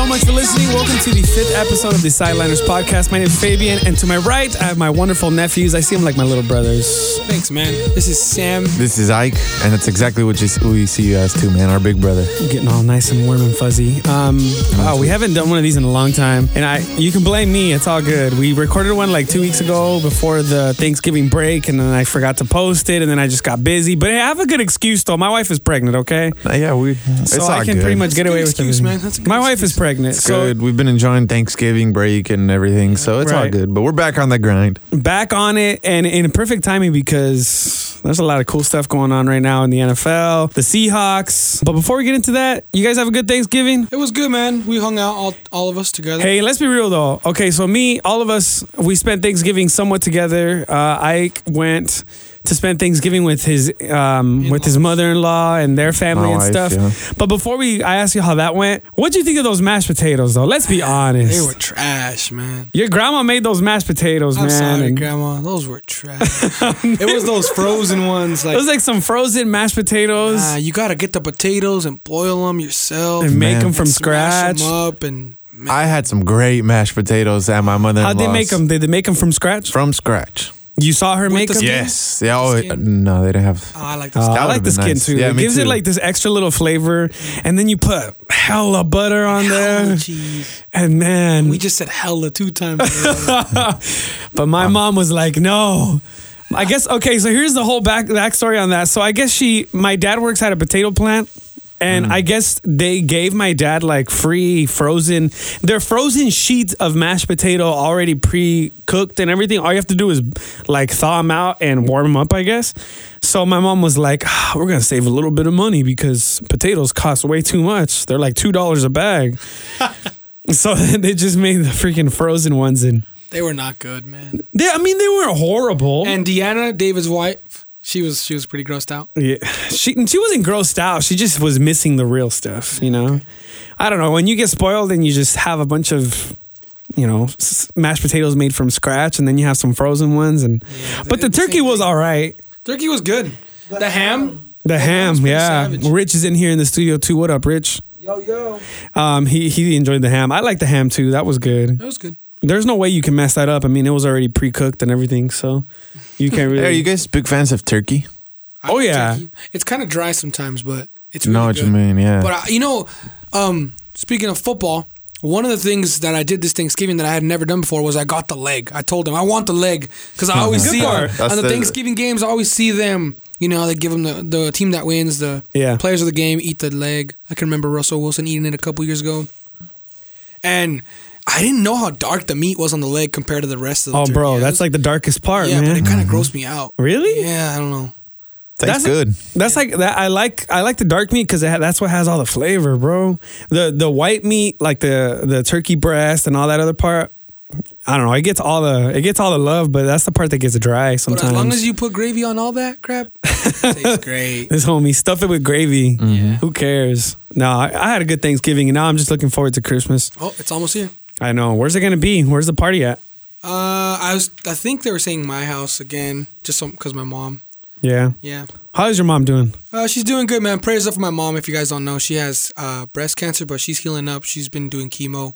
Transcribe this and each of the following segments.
so much for listening. Welcome to the fifth episode of the Sideliners podcast. My name is Fabian, and to my right, I have my wonderful nephews. I see them like my little brothers. Thanks, man. This is Sam. This is Ike, and that's exactly what you, we see you as too, man. Our big brother. Getting all nice and warm and fuzzy. Um, wow, we haven't done one of these in a long time, and I you can blame me. It's all good. We recorded one like two weeks ago before the Thanksgiving break, and then I forgot to post it, and then I just got busy. But hey, I have a good excuse though. My wife is pregnant. Okay, Uh, yeah, we. It's so all I can good. pretty much get a good away with excuse, everything. man. That's a good My wife is excuse. Pregnant, It's so good. We've been enjoying Thanksgiving break and everything, so it's all good. But we're back on the grind. back on it and in perfect timing because there's a lot of cool stuff going on right now in the NFL, the Seahawks. But before we get into that, you guys have a good Thanksgiving? It was good, man. We hung out, all, all of us together. Hey, let's be real though. Okay, so me, all of us, we spent Thanksgiving somewhat together. Uh, Ike went to spend Thanksgiving with his um, with his mother-in-law and their family My and wife, stuff. yeah. But before we, I ask you how that went. What do you think of those mashed potatoes though? Let's be honest. They were trash, man. Your grandma made those mashed potatoes, I'm man. sorry, and- Grandma. Those were trash. it was those frozen ones. it was like some frozen mashed potatoes. nah, you gotta get the potatoes and boil them yourself. and make Man. them from smash scratch. 'em up and man, I had some great mashed potatoes at my mother. How'd they make them? Did they make them from scratch? from scratch? You saw her make the skin? Yes. Yeah. Oh, Skin? no, they didn't have. oh, I like this. Oh, I like the skin nice. too. Yeah, it me gives it like this extra little flavor, and then you put hella butter on there, cheese. and man, We just said hella two times. but my mom was like, no. I guess okay. So here's the whole back backstory on that. So I guess she, my dad works at a potato plant. And Mm. I guess they gave my dad like free frozen, they're frozen sheets of mashed potato already pre cooked and everything. All you have to do is like thaw them out and warm them up, I guess. So my mom was like, "Ah, we're going to save a little bit of money because potatoes cost way too much. They're like $2 a bag. so they just made the freaking frozen ones. And they were not good, man. they, I mean, they weren't horrible. And Deanna, David's wife, she was she was pretty grossed out. Yeah, she she wasn't grossed out. She just was missing the real stuff. You know, I don't know. When you get spoiled and you just have a bunch of, you know, s- mashed potatoes made from scratch, and then you have some frozen ones, and Yeah, but the the turkey was all right. Turkey was good. The ham, The ham, was yeah. savage. Rich is in here in the studio too. What up, Rich? yo yo, Um, he he enjoyed the ham. I like the ham too. That was good. That was good. There's no way you can mess that up. I mean, it was already pre cooked and everything, so you can't really. Are you guys big fans of turkey? I Oh, like yeah. turkey. it's kind of dry sometimes, but it's really know what good. you mean? Yeah. But I, you know, um, speaking of football, one of the things that I did this Thanksgiving that I had never done before was I got the leg. I told them I want the leg because I always see on, on the, the- Thanksgiving games. I always see them. You know, they give them the, the team that wins, the Yeah. players of the game eat the leg. I can remember Russell Wilson eating it a couple years ago, and I didn't know how dark the meat was on the leg compared to the rest of the. Oh, turkey. bro, that's like the darkest part, yeah, man. but it kind of grossed me out. really? Yeah, I don't know. Tastes that's- good. That's like that. I like I like the dark meat because that's what has all the flavor, bro. The the white meat, like the the turkey breast and all that other part. I don't know. It gets all the it gets all the love, but that's the part that gets dry But sometimes. as long as you put gravy on all that crap, tastes great. this homie stuff it with gravy. Yeah. Who cares? No, I, I had a good Thanksgiving, and now I'm just looking forward to Christmas. Oh, it's almost here. I know. Where's it gonna be? Where's the party at? Uh, I was. I think they were saying my house again, just because my mom. Yeah. Yeah. How's your mom doing? Uh, she's doing good, man. Prayers up for my mom. If you guys don't know, she has uh, breast cancer, but she's healing up. She's been doing chemo,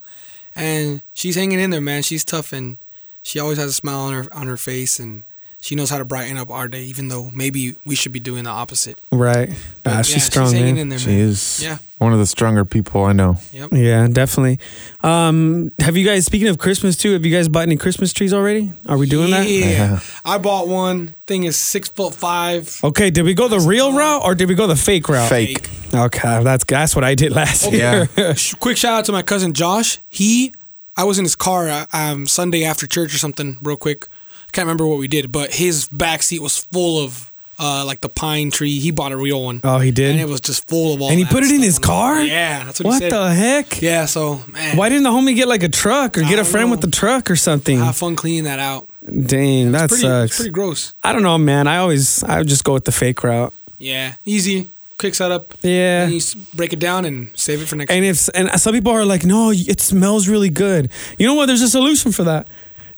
and she's hanging in there, man. She's tough, and she always has a smile on her on her face, and she knows how to brighten up our day, even though maybe we should be doing the opposite. Right. But Ah, yeah, she's strong, hanging man. in there, She man. is Yeah. one of the stronger people I know. Yep. Yeah, definitely. Um, have you guys speaking of Christmas too? Have you guys bought any Christmas trees already? Are we doing that? Yeah. Yeah. I bought one. Thing is six foot five. Okay, did we go the real route or did we go the fake route? Fake. Okay, that's that's what I did last Okay. year. Sh- Quick shout out to my cousin Josh. He, I was in his car uh, um, Sunday after church or something. Real quick, I can't remember what we did, but his back seat was full of uh, like the pine tree. He bought a real one, oh, he did. and it was just full of all. And he put it in his it. car? Yeah, that's what, what he said. What the heck? Yeah, so man, Why didn't the homie get like a truck or I get a friend with know. the truck or something? have fun cleaning that out. Dang, that pretty, it's sucks. pretty gross. I don't know, man. I always I would just go with the fake route. Yeah, easy, quick setup. Yeah. And you break it down and save it for next. And if and some people are like, no, it smells really good. You know what? There's a solution for that.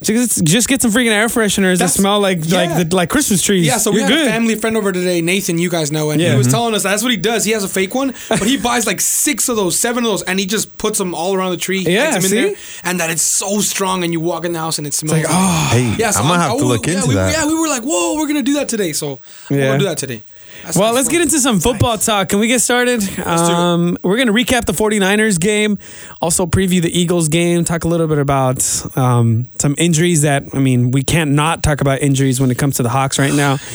Just, just get some freaking air fresheners that smell like yeah. like the, like Christmas trees. Yeah, so we You're had good. a family friend over today, Nathan. You guys know, and Yeah. he was Mhm. telling us that's what he does. He has a fake one, but he buys like six of those, seven of those, and he just puts them all around the tree. Yeah, them in see? there, and that it's so strong, and you walk in the house and it smells. like, oh. Hey, yeah, so I'm gonna I'm- have to I- look yeah, into we, that. Yeah, we were like, whoa, we're gonna do that today. So we're Yeah. gonna do that today. That's Well, let's get into some football talk. Can we get started? Um, we're going to recap the 49ers game, also preview the Eagles game, talk a little bit about um, some injuries that, I mean, we can't not talk about injuries when it comes to the Hawks right now.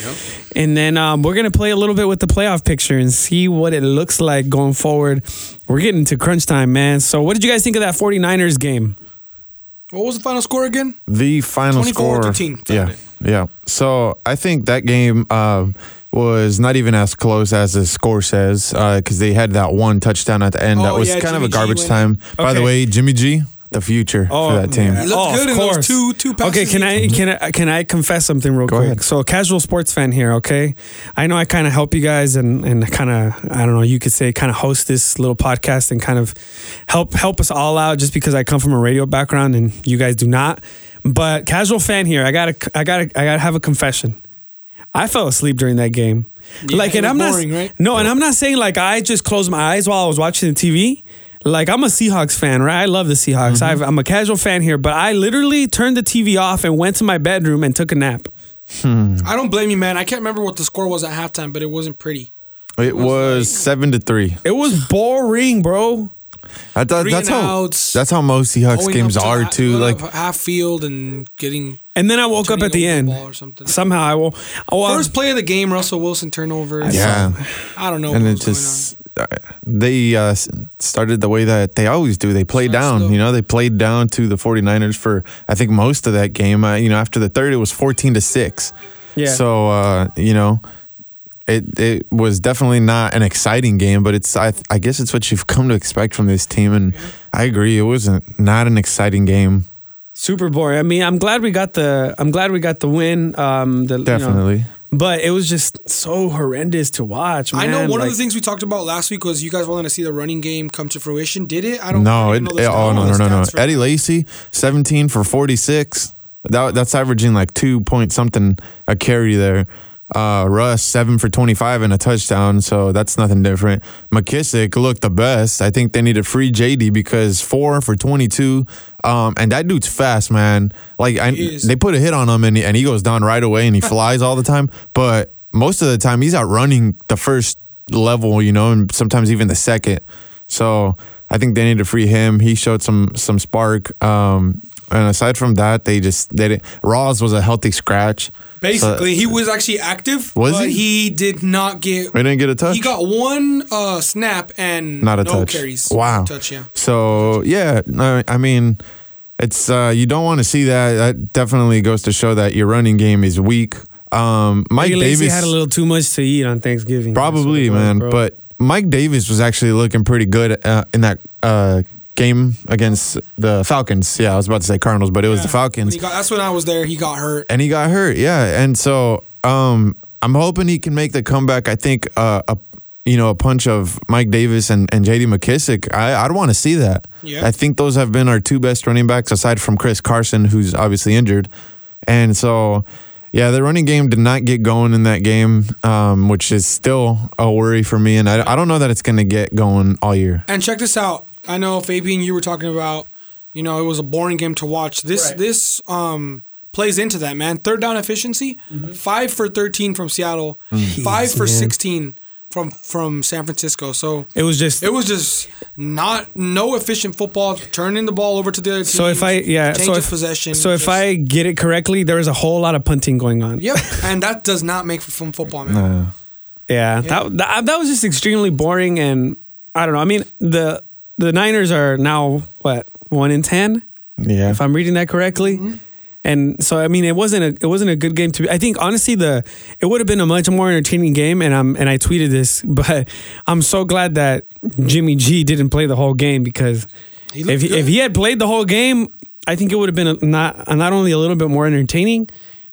And then um, we're going to play a little bit with the playoff picture and see what it looks like going forward. We're getting to crunch time, man. So, what did you guys think of that 49ers game? What was the final score again? The final 24 score. 13, Yeah, yeah. So I think that game um, was not even as close as the score says uh, because they had that one touchdown at the end. that Oh, was yeah, kind of a garbage went time. By the way, Jimmy G, the future for oh, that team. He looked Oh, good of in those course. two two passes. Okay, can I mm-hmm. can I can I confess something real Go quick? ahead. So, a casual sports fan here. Okay, I know I kind of help you guys and and kind of I don't know. You could say kind of host this little podcast and kind of help help us all out. Just because I come from a radio background and you guys do not. But casual fan here. I gotta I gotta I gotta have a confession. I fell asleep during that game. Yeah, like, it and was I'm not right? no, and I'm not saying like I just closed my eyes while I was watching the TV. Like I'm a Seahawks fan, right? I love the Seahawks. Mm-hmm. I've, I'm a casual fan here, but I literally turned the TV off and went to my bedroom and took a nap. Hmm. I don't blame you, man. I can't remember what the score was at halftime, but it wasn't pretty. It was seven to three. It was boring, bro. I thought that's and how outs. that's how most Seahawks Going games are too. Like half field and getting And then I woke up at the end. or something. Somehow I will. Oh, well, First play of the game, Russell Wilson turnover. yeah, I don't know. and what it was going just uh, they uh, started the way that they always do. They played Started down. slow. You know, they played down to the 49ers for I think most of that game. Uh, you know, after the third, it was 14 to six. yeah. So uh, you know, it it was definitely not an exciting game, but it's I I guess it's what you've come to expect from this team, and I agree, it wasn't not an exciting game. Super boring. I mean, I'm glad we got the. I'm glad we got the win. Um, the, you know, Definitely. but it was just so horrendous to watch. I know one Like, of the things we talked about last week was you guys wanted to see the running game come to fruition. Did it? I don't. No, I it, know it- oh no no no no. Eddie Lacy, 17 for 46. That that's averaging like two point something a carry there. Uh, Russ seven for 25 and a touchdown, so that's nothing different. McKissic looked the best. I think they need to free JD because four for 22. Um, and that dude's fast, man. Like I, they put a hit on him and he, and he goes down right away and he flies all the time. But most of the time he's out running the first level, you know, and sometimes even the second. So I think they need to free him. He showed some some spark. Um, and aside from that, they just they didn't. Rawls was a healthy scratch. Basically, he was actually active, Was but he? he? did not get. We didn't get a touch. He got one uh, snap and Not a no touch. carries. Wow. touch, yeah. So yeah, I, I mean, it's uh, you don't want to see that. That definitely goes to show that your running game is weak. Um, Mike Maybe Davis had a little too much to eat on Thanksgiving. Probably, That's what it was, man. But Mike Davis was actually looking pretty good uh, in that uh, game against the Falcons. Yeah, I was about to say Cardinals, but it was the Falcons. got, that's when I was there. He got hurt. and he got hurt. Yeah, and so um, I'm hoping he can make the comeback. I think uh, a you know a punch of Mike Davis and, and J.D. McKissic. I I'd want to see that. Yeah. I think those have been our two best running backs aside from Chris Carson, who's obviously injured, and so. Yeah, the running game did not get going in that game, um, which is still a worry for me. And I, I don't know that it's going to get going all year. And check this out. I know Fabian, you were talking about, you know, it was a boring game to watch. This Right. this um plays into that, man. Third down efficiency, five for thirteen from Seattle, five for man. sixteen from from San Francisco. So it was just it was just not no efficient football, turning the ball over to the other team. So if I yeah, change so of if, possession. So if just- I get it correctly, there was a whole lot of punting going on. Yep, and that does not make for fun football, man. Uh, Yeah, That, that that was just extremely boring, and I don't know. I mean, the the Niners are now what one in ten, yeah. if I'm reading that correctly. Mm-hmm. And so I mean, it wasn't a it wasn't a good game to. Be, I think honestly, the it would have been a much more entertaining game. And I'm and I tweeted this, but I'm so glad that Jimmy G didn't play the whole game because He if he, good. if he had played the whole game, I think it would have been a, not not only a little bit more entertaining,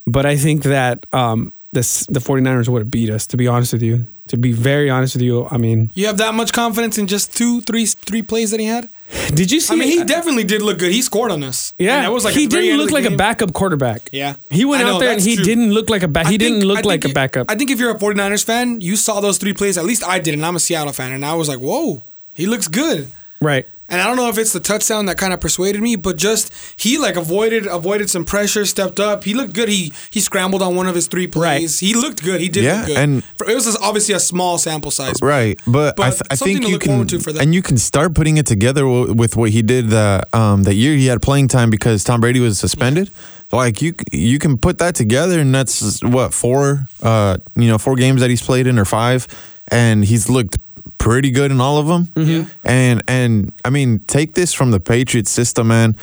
but I think that um, the the 49ers would have beat us. To be honest with you, to be very honest with you, I mean, You have that much confidence in just two, three, three plays that he had? did you see? I mean, he definitely did look good. He scored on us. Yeah, that was like he at the very didn't look like a backup quarterback. Yeah. he went I out there and he true. didn't look like a back. He didn't look like think a backup. I think if you're a 49ers fan, you saw those three plays. At least I did, and I'm a Seattle fan, and I was like, "Whoa, he looks good." right. And I don't know if it's the touchdown that kind of persuaded me, but just he like avoided avoided some pressure, stepped up. He looked good. He he scrambled on one of his three plays. He looked good. He did Yeah, look good. and- For- it was obviously a small sample size. Right, but, But I, th- I think you can, to for them. and you can start putting it together w- with what he did that um, that year. He had playing time because Tom Brady was suspended. Like you, you can put that together, and that's what four, uh, you know, four games that he's played in or five, and he's looked pretty good in all of them. Mm-hmm. And and I mean, take this from the Patriots system, man.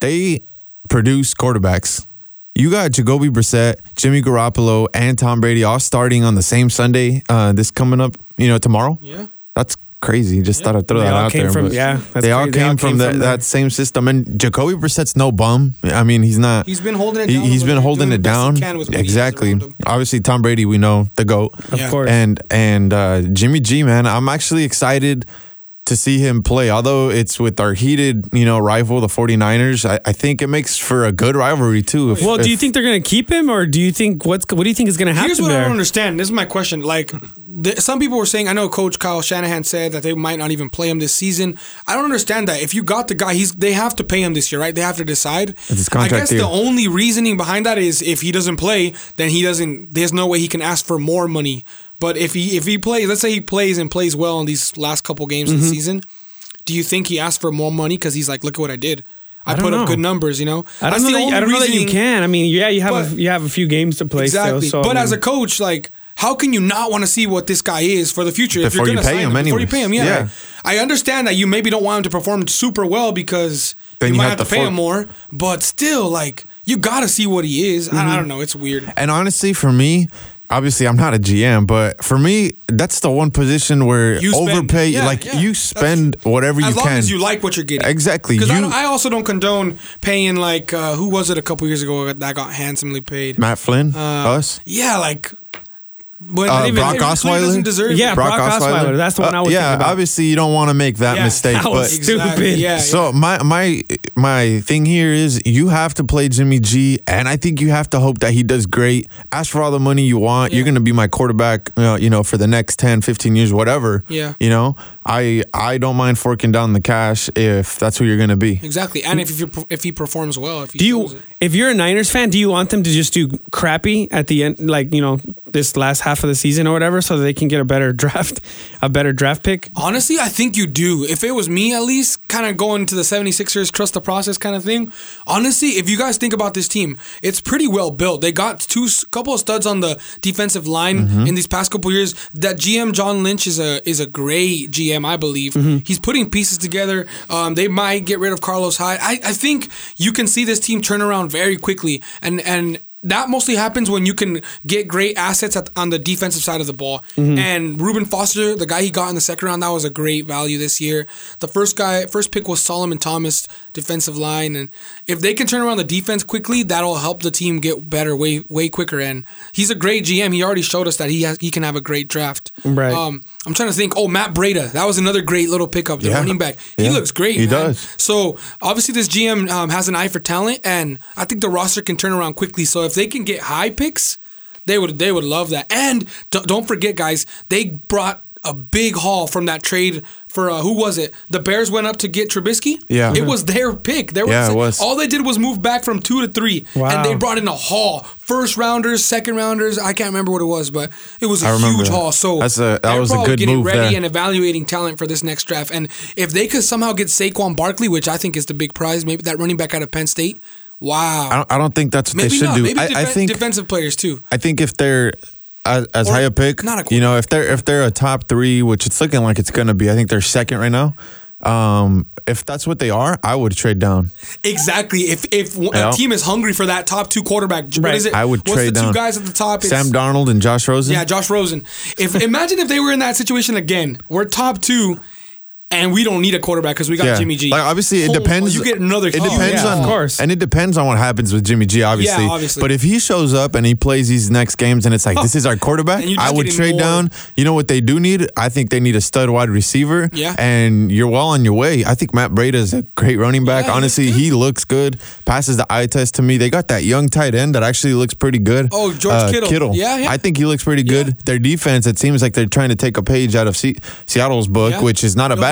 They produce quarterbacks. You got Jacoby Brissett, Jimmy Garoppolo, and Tom Brady all starting on the same Sunday. Uh, this coming up, you know, tomorrow. Yeah. That's crazy. Just thought I'd throw They that all out came there. from- yeah, that's they all crazy. They came all from, came that, from that same system. And Jacoby Brissett's no bum. I mean, he's not. He's been holding it he, down a He's little been holding doing it the best he down. can with what he has Exactly. Obviously, Tom Brady, we know the goat. Of course. And and uh, Jimmy G, man, I'm actually excited to see him play. Although it's with our heated, you know, rival, the 49ers, I, I think it makes for a good rivalry too. If- well, do you if- think they're going to keep him, or do you think what's what do you think is going to happen Here's what I don't understand. This is my question. Like, the, some people were saying, I know Coach Kyle Shanahan said that they might not even play him this season. I don't understand that. If you got the guy, he's they have to pay him this year, right? They have to decide. his I guess year. the only reasoning behind that is if he doesn't play, then he doesn't. There's no way he can ask for more money. But if he if he plays, let's say he plays and plays well in these last couple games of the Mm-hmm. season, do you think he asked for more money because he's like, look at what I did. I, I put know. up good numbers, you know. I don't, That's know that, you- I don't know that you can. I mean, yeah, you have But- a, you have a few games to play Exactly. still. So, but I as a coach, like, how can you not want to see what this guy is for the future Before if you you're going to pay sign him him? Before you pay him, yeah. Yeah. I understand that you maybe don't want him to perform super well because Then you you might have have to to pay for- him more. But still, like, you got to see what he is. Mm-hmm. I don't know. It's weird. And honestly, for me, obviously I'm not a GM, but for me, that's the one position where You spend. overpay. Yeah, like yeah. you spend whatever you As long can. as you like what you're getting. Exactly. Because I, I also don't condone paying, like, uh, who was it a couple years ago that got handsomely paid? Matt Flynn, Uh, us. Yeah, like. When Uh, even- Brock Osweiler? doesn't deserve it. Yeah, Brock Osweiler. That's the one I was Uh, Yeah, about. obviously you don't want to make that Yeah, mistake, that was but stupid. Yeah. So my my my thing here is you have to play Jimmy G, and I think you have to hope that he does great. Ask for all the money you want. You're going to be my quarterback, uh, you know, for the next 10, 15 years, whatever. Yeah. You know, I I don't mind forking down the cash if that's who you're going to be. Exactly. And if, if, you if he performs well, if he do you, it. if you're a Niners fan, do you want them to just do crappy at the end, like you know, this last half of the season or whatever, so that they can get a better draft, a better draft pick? Honestly, I think you do. If it was me, at least, kind of going to the 76ers, trust the process kind of thing. Honestly, if you guys think about this team, it's pretty well built. They got two couple of studs on the defensive line Mm-hmm. in these past couple years. That GM John Lynch is a is a great GM, I believe. Mm-hmm. He's putting pieces together. Um, they might get rid of Carlos Hyde. I, I think you can see this team turn around very quickly, and and. That mostly happens when you can get great assets at, on the defensive side of the ball. And Reuben Foster, the guy he got in the second round, that was a great value this year. The first guy, first pick was Solomon Thomas, defensive line, and if they can turn around the defense quickly, that'll help the team get better way way quicker. And he's a great GM. He already showed us that he has he can have a great draft. Right. Um, I'm trying to think. Oh, Matt Breida, that was another great little pickup. The Yeah. running back, he Yeah. looks great. He man. does. So obviously, this GM um, has an eye for talent, and I think the roster can turn around quickly. So if they can get high picks, they would they would love that. And d- don't forget, guys, they brought a big haul from that trade for uh, who was it? The Bears went up to get Trubisky. Yeah. it was their pick. There Yeah, it was. all they did was move back from two to three, Wow. and they brought in a haul. First rounders, second rounders. I can't remember what it was, but it was a I remember huge that. haul. So That's a- that they're was a probably good getting move ready there. and evaluating talent for this next draft. And if they could somehow get Saquon Barkley, which I think is the big prize, maybe that running back out of Penn State. Wow. I don't, I don't think that's what maybe they should not. do. Maybe I, defen- I think defensive players too. I think if they're as, as high a pick, not a you know, if they're if they're a top three, which it's looking like it's gonna be, I think they're second right now. Um, if that's what they are, I would trade down. Exactly. If if w- Yeah. a team is hungry for that top two quarterback, what Right. is it? I would What's trade the two down. guys at the top? It's- Sam Darnold and Josh Rosen. Yeah, Josh Rosen. If imagine if they were in that situation again, we're top two, and we don't need a quarterback because we got Yeah. Jimmy G. Like obviously, it depends. You get another. It depends yeah, on, of course. and it depends on what happens with Jimmy G. Obviously, obviously. But if he shows up and he plays these next games, and it's like this is our quarterback, And you're just I would getting trade more- down. You know what they do need? I think they need a stud wide receiver. Yeah. and you're well on your way. I think Matt Breida is a great running back. Yeah, he looks Honestly, good. he looks good. Passes the eye test to me. They got that young tight end that actually looks pretty good. Uh, Oh, George Kittle. Yeah, yeah. I think he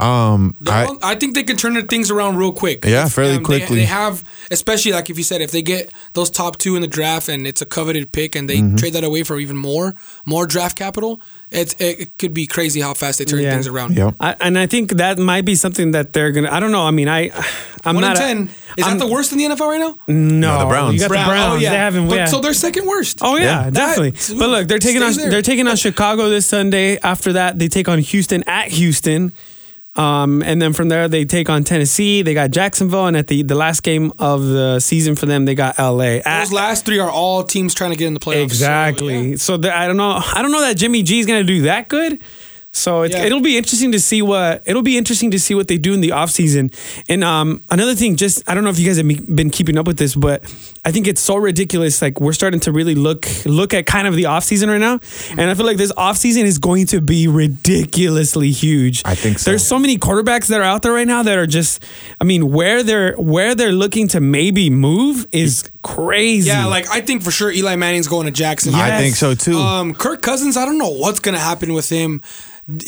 um, I, on- I, think they can turn things around real quick. Yeah, If, fairly they- quickly. They, have, especially like if you said, if they get those top two in the draft and it's a coveted pick and they Mm-hmm. trade that away for even more, more draft capital, it's, it, it could be crazy how fast they turn Yeah. things around. Yep. I, and I think that might be something that they're gonna. I don't know. I mean, I, I'm One in not. a- ten. Is I'm- that the worst in the NFL right now? No, No, the Browns. You got Brown- the Browns. Oh, yeah. They haven't. But, yeah. So they're second worst. Oh yeah, Yeah. definitely. That- but look, they're taking on there. they're taking on Chicago this Sunday. After that, they take on Houston at Houston. Um, and then from there they take on Tennessee. They got Jacksonville, and at the the last game of the season for them, they got LA. At, Those last three are all teams trying to get in the playoffs. So, exactly. yeah. So, the, I don't know. I don't know that Jimmy G is going to do that good. So it's, Yeah. it'll be interesting to see what it'll be interesting to see what they do in the offseason. And um, another thing, just I don't know if you guys have been keeping up with this, but I think it's so ridiculous. Like we're starting to really look look at kind of the offseason right now, and I feel like this offseason is going to be ridiculously huge. I think so. There's so many quarterbacks that are out there right now that are just, I mean, where they're where they're looking to maybe move is crazy. Yeah, like I think for sure Eli Manning's going to Jackson. I think so too. Um, Kirk Cousins, I don't know what's gonna happen with him.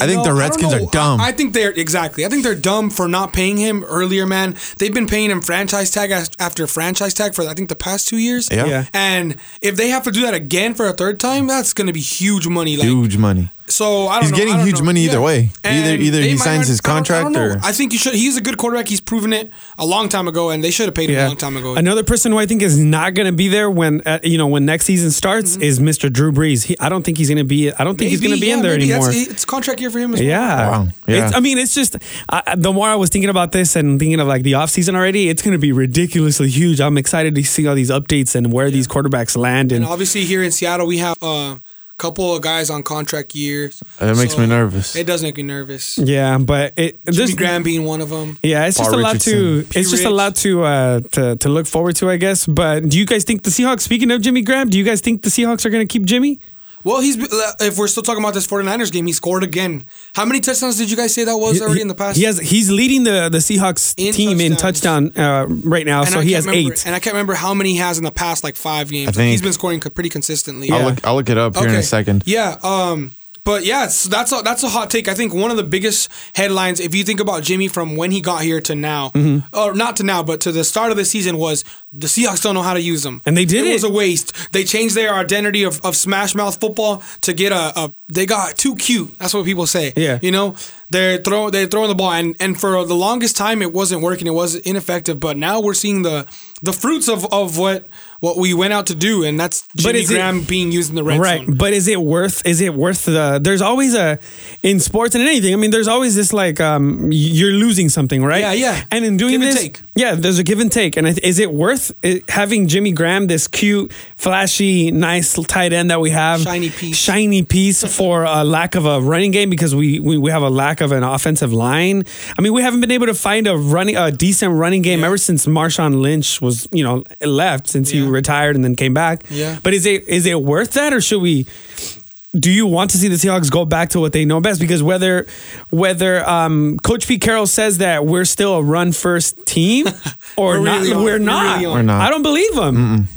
I think the Redskins are dumb. I, I think they're exactly. I think they're dumb for not paying him earlier, man. They've been paying him franchise tag after franchise tag for I think the past two years. Yeah. Yeah. And if they have to do that again for a third time, that's gonna be huge money. Like Huge money. So, I don't He's know. getting I don't huge know. money either way. And Either- either he signs his I don't- I don't contract or- I think you should. He's a good quarterback. He's proven it a long time ago, and they should have paid him a long time ago. Another person who I think is not going to be there when uh, you know when next season starts is Mr. Drew Brees. He, I don't think he's going to be. I don't think he's going to be Mm-hmm. In there anymore. It's contract year for him as well. Yeah. Wow. Yeah. It's, I mean, it's just I the more I was thinking about this and thinking of like the offseason already, it's going to be ridiculously huge. I'm excited to see all these updates and where these quarterbacks land. And And obviously here in Seattle, we have a couple of guys on contract years. It makes me nervous. It does make me nervous. yeah, but it Jimmy there's Graham being one of them. yeah, it's just Paul a lot to Richardson. it's just a lot to uh to to look forward to, I guess. But do you guys think the Seahawks? Speaking of Jimmy Graham, do you guys think the Seahawks are going to keep Jimmy? Well, he's if we're still talking about this 49ers game, he scored again. How many touchdowns did you guys say that was already in the past? He has he's leading the the Seahawks In team in touchdown uh, right now, And so I he has remember- eight. And I can't remember how many he has in the past like five games. I think- he's been scoring pretty consistently. I'll Yeah. look. I'll look it up here in a second. Yeah. Um. But yeah, it's, that's a, that's a hot take. I think one of the biggest headlines, if you think about Jimmy from when he got here to now, Mm-hmm. or not to now, but to the start of the season, was the Seahawks don't know how to use him, And they did It was a waste. They changed their identity of, of Smash Mouth football to get a, a. They got too cute. That's what people say. Yeah. You know, they're throw they're throwing the ball, and and for the longest time it wasn't working. It was ineffective. But now we're seeing the the fruits of, of what what we went out to do, and that's Jimmy is it- Graham being used in the red right zone. but is it worth is it worth the there's always a in sports and in anything i mean there's always this like um you're losing something right Yeah, yeah. and in doing Give and this take. yeah there's a give and take and is it worth it, having jimmy graham this cute flashy nice tight end that we have Shiny piece. shiny piece for a lack of a running game because we, we we have a lack of an offensive line i mean we haven't been able to find a running a decent running game Yeah. ever since marshawn lynch was you know left since he retired and then came back Yeah. but is it is it worth that, or should we? Do you want to see the Seahawks go back to what they know best? Because whether whether um, Coach Pete Carroll says that we're still a run first team or We're not, really we're we're not. really. We're not. I don't believe him.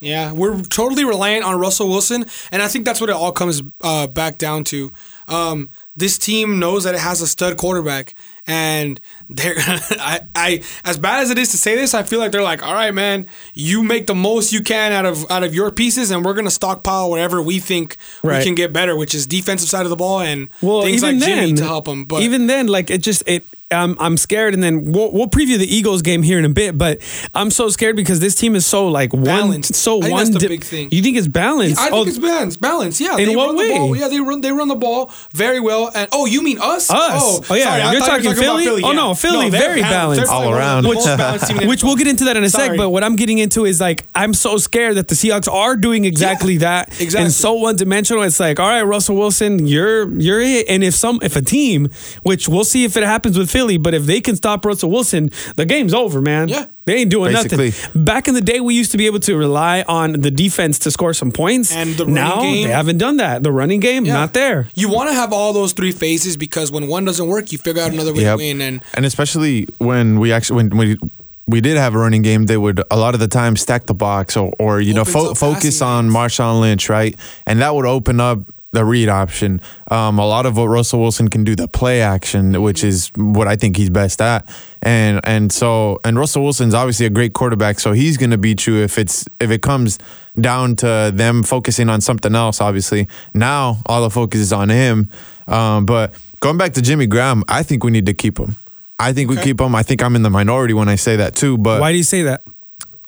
Yeah, we're totally reliant on Russell Wilson, and I think that's what it all comes uh, back down to. Um, this team knows that it has a stud quarterback, and they're I, I as bad as it is to say this, I feel like they're like, all right, man, you make the most you can out of out of your pieces, and we're gonna stockpile whatever we think Right. we can get better, which is defensive side of the ball and Well, things like then, Jimmy to help them. But even then, like it just it. Um, I'm scared, and then we'll, we'll preview the Eagles game here in a bit. But I'm so scared because this team is so like one, Balanced. so I think one. that's the di- big thing. You think it's balanced? I Oh, think it's balanced. Balance, yeah. In they what run way? The ball. Yeah, they run. They run the ball very well. And oh, you mean us? Us. Oh, Oh, yeah. sorry, You're thought you talking were about Philly? Oh, yeah. no, Philly, they're very balanced. They're All probably one of the around. most balanced team in the Which we'll get into that in a sec. But what I'm getting into is like I'm so scared that the Seahawks are doing exactly that exactly. and so one dimensional. It's like, all right, Russell Wilson, you're you're it. And if some if a team, which we'll see if it happens with Philly, but if they can stop Russell Wilson, the game's over, man. Yeah. They ain't doing Basically. nothing. Back in the day, we used to be able to rely on the defense to score some points. And the running now game. they haven't done that. The running game, Yeah. not there. You want to have all those three phases because when one doesn't work, you figure out another way Yep. to win. And and especially when we actually when we we did have a running game, they would a lot of the time stack the box or or you know fo- focus on lanes. Marshawn Lynch, right? And that would open up the read option. Um, a lot of what Russell Wilson can do, the play action, which is what I think he's best at. And and so and Russell Wilson's obviously a great quarterback, so he's going to beat you if it's if it comes down to them focusing on something else. Obviously, now all the focus is on him. Um, but going back to Jimmy Graham, I think we need to keep him. I think we keep him. I think I'm in the minority when I say that too. But Why do you say that?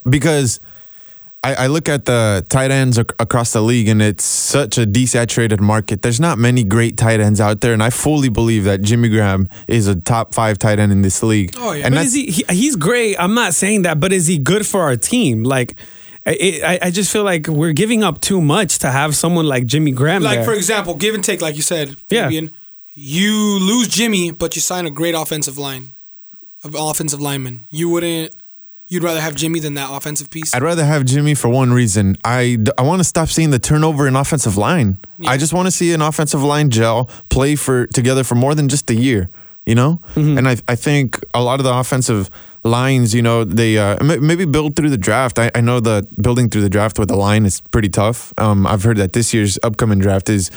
because I, I look at the tight ends ac- across the league and it's such a desaturated market. There's not many great tight ends out there, and I fully believe that Jimmy Graham is a top five tight end in this league. Oh, yeah. and But is he, he? He's great. I'm not saying that, but is he good for our team? Like, I, I, I just feel like we're giving up too much to have someone like Jimmy Graham. like there. for example, give and take, like you said, Yeah. Fabian. You lose Jimmy, but you sign a great offensive line, of offensive lineman. You wouldn't. You'd rather have Jimmy than that offensive piece. I'd rather have Jimmy for one reason. I, I want to stop seeing the turnover in offensive line. Yeah. I just want to see an offensive line gel play for together for more than just a year. You know, Mm-hmm. and I I think a lot of the offensive lines, you know, they uh, maybe build through the draft. I, I know the building through the draft with the line is pretty tough. Um, I've heard that this year's upcoming draft is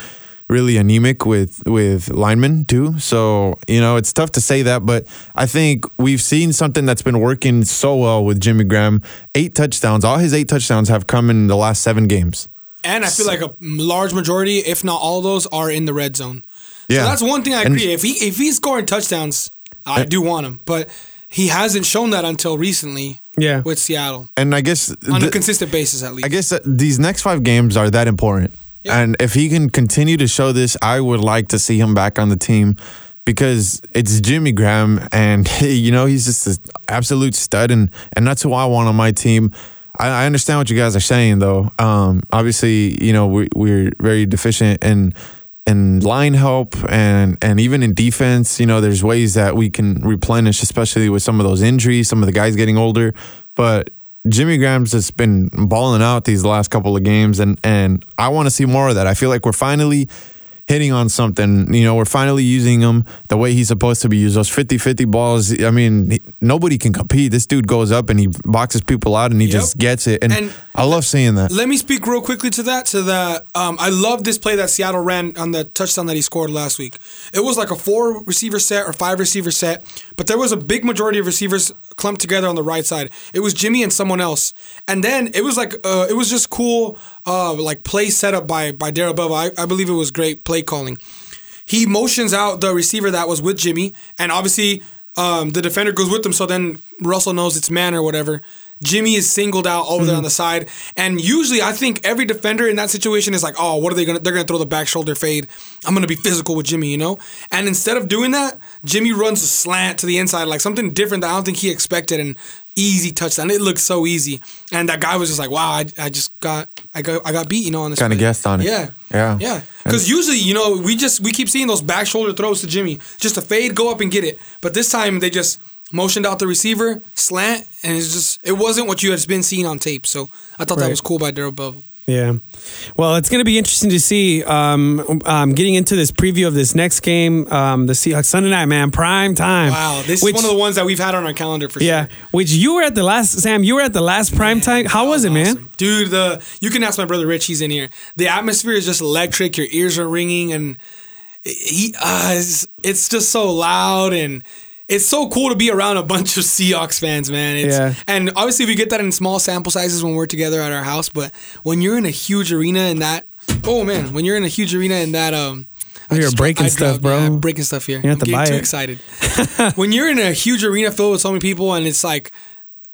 really anemic with with linemen too. So you know it's tough to say that, but I think we've seen something that's been working so well with Jimmy Graham. Eight touchdowns. All his eight touchdowns have come in the last seven games. And I feel like a large majority, if not all of those, are in the red zone. Yeah. So that's one thing I And- agree. if he if he's scoring touchdowns, I do want him. But he hasn't shown that until recently yeah, with Seattle. And I guess On a consistent basis at least. I guess uh, these next five games are that important. And if he can continue to show this, I would like to see him back on the team because it's Jimmy Graham and you know he's just an absolute stud and and that's who I want on my team. I, I understand what you guys are saying though. Um, obviously, you know we, we're very deficient in in line help and and even in defense. You know, there's ways that we can replenish, especially with some of those injuries, some of the guys getting older. But Jimmy Graham's just been balling out these last couple of games, and and I want to see more of that. I feel like we're finally hitting on something. You know, we're finally using him the way he's supposed to be used. Those 50-50 balls. I mean, he- nobody can compete. This dude goes up and he boxes people out, and he Yep. just gets it. And, And- I love seeing that. Let me speak real quickly to that. To that, um, I love this play that Seattle ran on the touchdown that he scored last week. It was like a four receiver set or five receiver set, but there was a big majority of receivers clumped together on the right side. It was Jimmy and someone else, and then it was like uh, it was just cool, uh, like play setup by by Darrell Bevell. I, I believe it was great play calling. He motions out the receiver that was with Jimmy, and obviously um, the defender goes with them, So then Russell knows it's man or whatever. Jimmy is singled out over there on the side, and usually I think every defender in that situation is like, "Oh, what are they gonna? They're gonna throw the back shoulder fade. I'm gonna be physical with Jimmy, you know." And instead of doing that, Jimmy runs a slant to the inside, like something different that I don't think he expected, and easy touchdown. It looked so easy, and that guy was just like, "Wow, I, I just got, I got, I got beat," you know, on this. Kinda play. guessed on it. Yeah, Yeah. yeah. Because usually, you know, we just we keep seeing those back shoulder throws to Jimmy, just a fade, go up and get it. But this time they just motioned out the receiver, slant, and it's just it wasn't what you had been seeing on tape. So I thought that was cool by Darrell Bevell. Yeah. Well, it's going to be interesting to see. Um, um, getting into this preview of this next game, um, the Seahawks Sunday night, man, prime time. Wow, this Which- is one of the ones that we've had on our calendar for sure. Yeah, sure. which you were at the last Sam. You were at the last prime time. How was it, man? Awesome. Dude, the you can ask my brother Rich. He's in here. The atmosphere is just electric. Your ears are ringing, and he uh, it's, it's just so loud and. It's so cool to be around a bunch of Seahawks fans, man. It's, Yeah. And obviously, we get that in small sample sizes when we're together at our house. But when you're in a huge arena in that, oh man, when you're in a huge arena in that, um, I You're breaking stuff, dropped- bro. yeah, I'm breaking stuff here. You have I'm to getting buy too it. excited. when you're in a huge arena filled with so many people, and it's like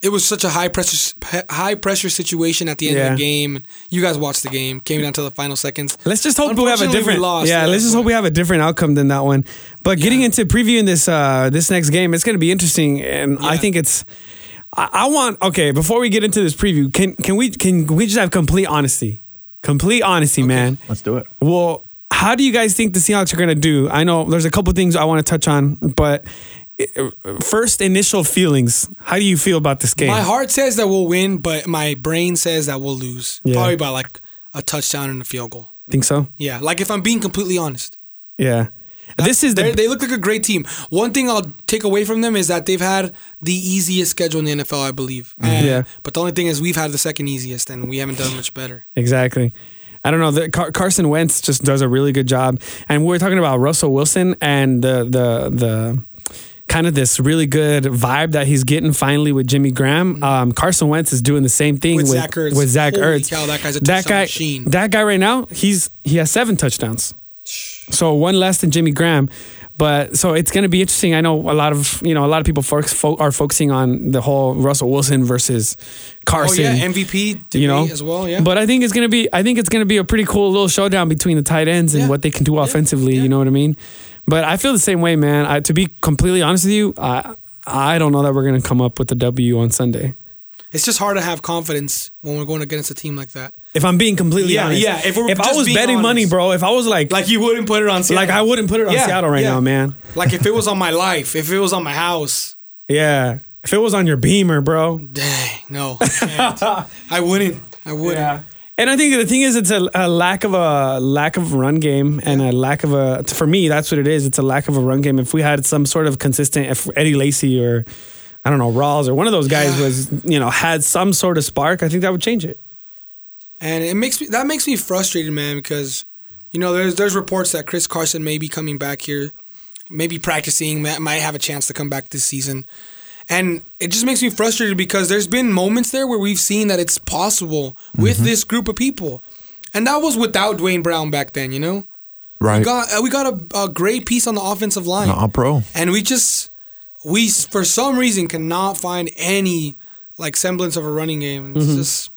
it was such a high pressure high pressure situation at the end Yeah. of the game. You guys watched the game. Came down to the final seconds. Let's just hope we have a different. lost, yeah, yeah, let's just but- hope we have a different outcome than that one. But getting Yeah. into previewing this uh this next game, it's going to be interesting, and I think it's. I, I want okay before we get into this preview. Can can we can we just have complete honesty? Complete honesty, man. Let's do it. Well, how do you guys think the Seahawks are going to do? I know there's a couple things I want to touch on, but first initial feelings. How do you feel about this game? My heart says that we'll win, but my brain says that we'll lose. Yeah. Probably by like a touchdown and a field goal. think so? Yeah, like if I'm being completely honest. Yeah. This is They the they look like a great team. One thing I'll take away from them is that they've had the easiest schedule in the NFL, I believe. Mm-hmm. And- Yeah. But the only thing is we've had the second easiest, and we haven't done much better. Exactly. I don't know. The, Car- Carson Wentz just does a really good job, and we were talking about Russell Wilson and the the the kind of this really good vibe that he's getting finally with Jimmy Graham. Um, Carson Wentz is doing the same thing With with Zach Ertz. with Zach Ertz. cow, that guy's a that guy, machine. That guy right now, he's he has seven touchdowns. So one less than Jimmy Graham. But so it's going to be interesting. I know a lot of you know a lot of people fo- are focusing on the whole Russell Wilson versus Carson Oh yeah, MVP you know as well. Yeah, but i think it's gonna be i think it's gonna be a pretty cool little showdown between the tight ends and Yeah. what they can do offensively yeah. you know what i mean but i feel the same way man I, to be completely honest with you i i don't know that we're gonna come up with a W on sunday it's just hard to have confidence when we're going against a team like that. if i'm being completely Yeah, honest yeah, if we're i was betting money bro if i was like like, you wouldn't put it on. Seattle. Like I wouldn't put it on Yeah, seattle right yeah. now man Like if it was on my life, if it was on my house, yeah if it was on your beamer bro dang, no, I. I wouldn't. I wouldn't. And I think the thing is, it's a, a lack of a lack of run game and a lack of a. For me, that's what it is. It's a lack of a run game. If we had some sort of consistent, if Eddie Lacy or I don't know Rawls or one of those guys Yeah. was you know had some sort of spark, I think that would change it. And it makes me that makes me frustrated, man, because you know there's there's reports that Chris Carson may be coming back here, maybe practicing, might have a chance to come back this season. And it just makes me frustrated because there's been moments there where we've seen that it's possible with this group of people. And that was without Duane Brown back then, you know? Right. We got uh, we got a, a great piece on the offensive line. All pro. And we just we for some reason cannot find any like semblance of a running game. It's Mm-hmm. just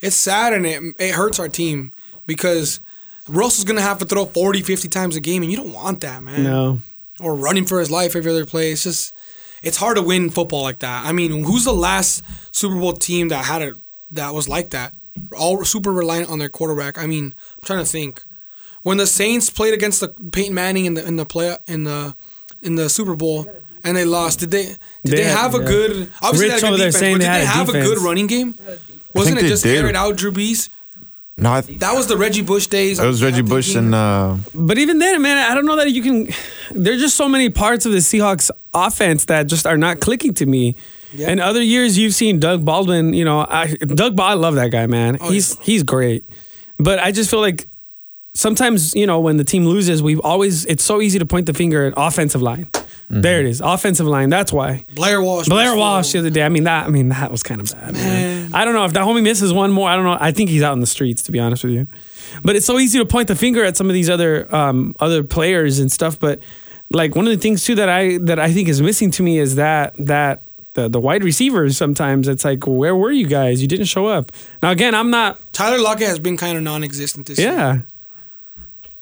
it's sad and it it hurts our team because Russell's gonna have to throw 40, 50 times a game, and you don't want that, man. No, Or running for his life every other play. It's just it's hard to win football like that. I mean, who's the last Super Bowl team that had it that was like that? All super reliant on their quarterback. I mean, I'm trying to think. When the Saints played against the Peyton Manning in the in the play in the in the Super Bowl and they lost, did they did They they, had- have a yeah. good obviously Rich they had a good defense, but did had they a have a good running game? Wasn't it just did. aired out Drew Brees? No, I- That was the Reggie Bush days. it was Reggie Bush and uh, but even then, man, I don't know that you can. There's just so many parts of the Seahawks offense that just are not clicking to me. Yeah. And other years, you've seen Doug Baldwin. You know, I, Doug. Ba- I love that guy, man. Oh, he's yeah. he's great. But I just feel like sometimes, you know, when the team loses, we've always it's so easy to point the finger at offensive line. There it is, offensive line. That's why Blair Walsh. Blair was Walsh the other day. I mean that. I mean that was kind of bad, man. Man. I don't know if that homie misses one more. I don't know. I think he's out in the streets, to be honest with you. But it's so easy to point the finger at some of these other um, other players and stuff. But like one of the things too that I that I think is missing to me is that that the the wide receivers sometimes it's like where were you guys? You didn't show up. Now again, I'm not. Tyler Lockett has been kind of non-existent this year. Yeah.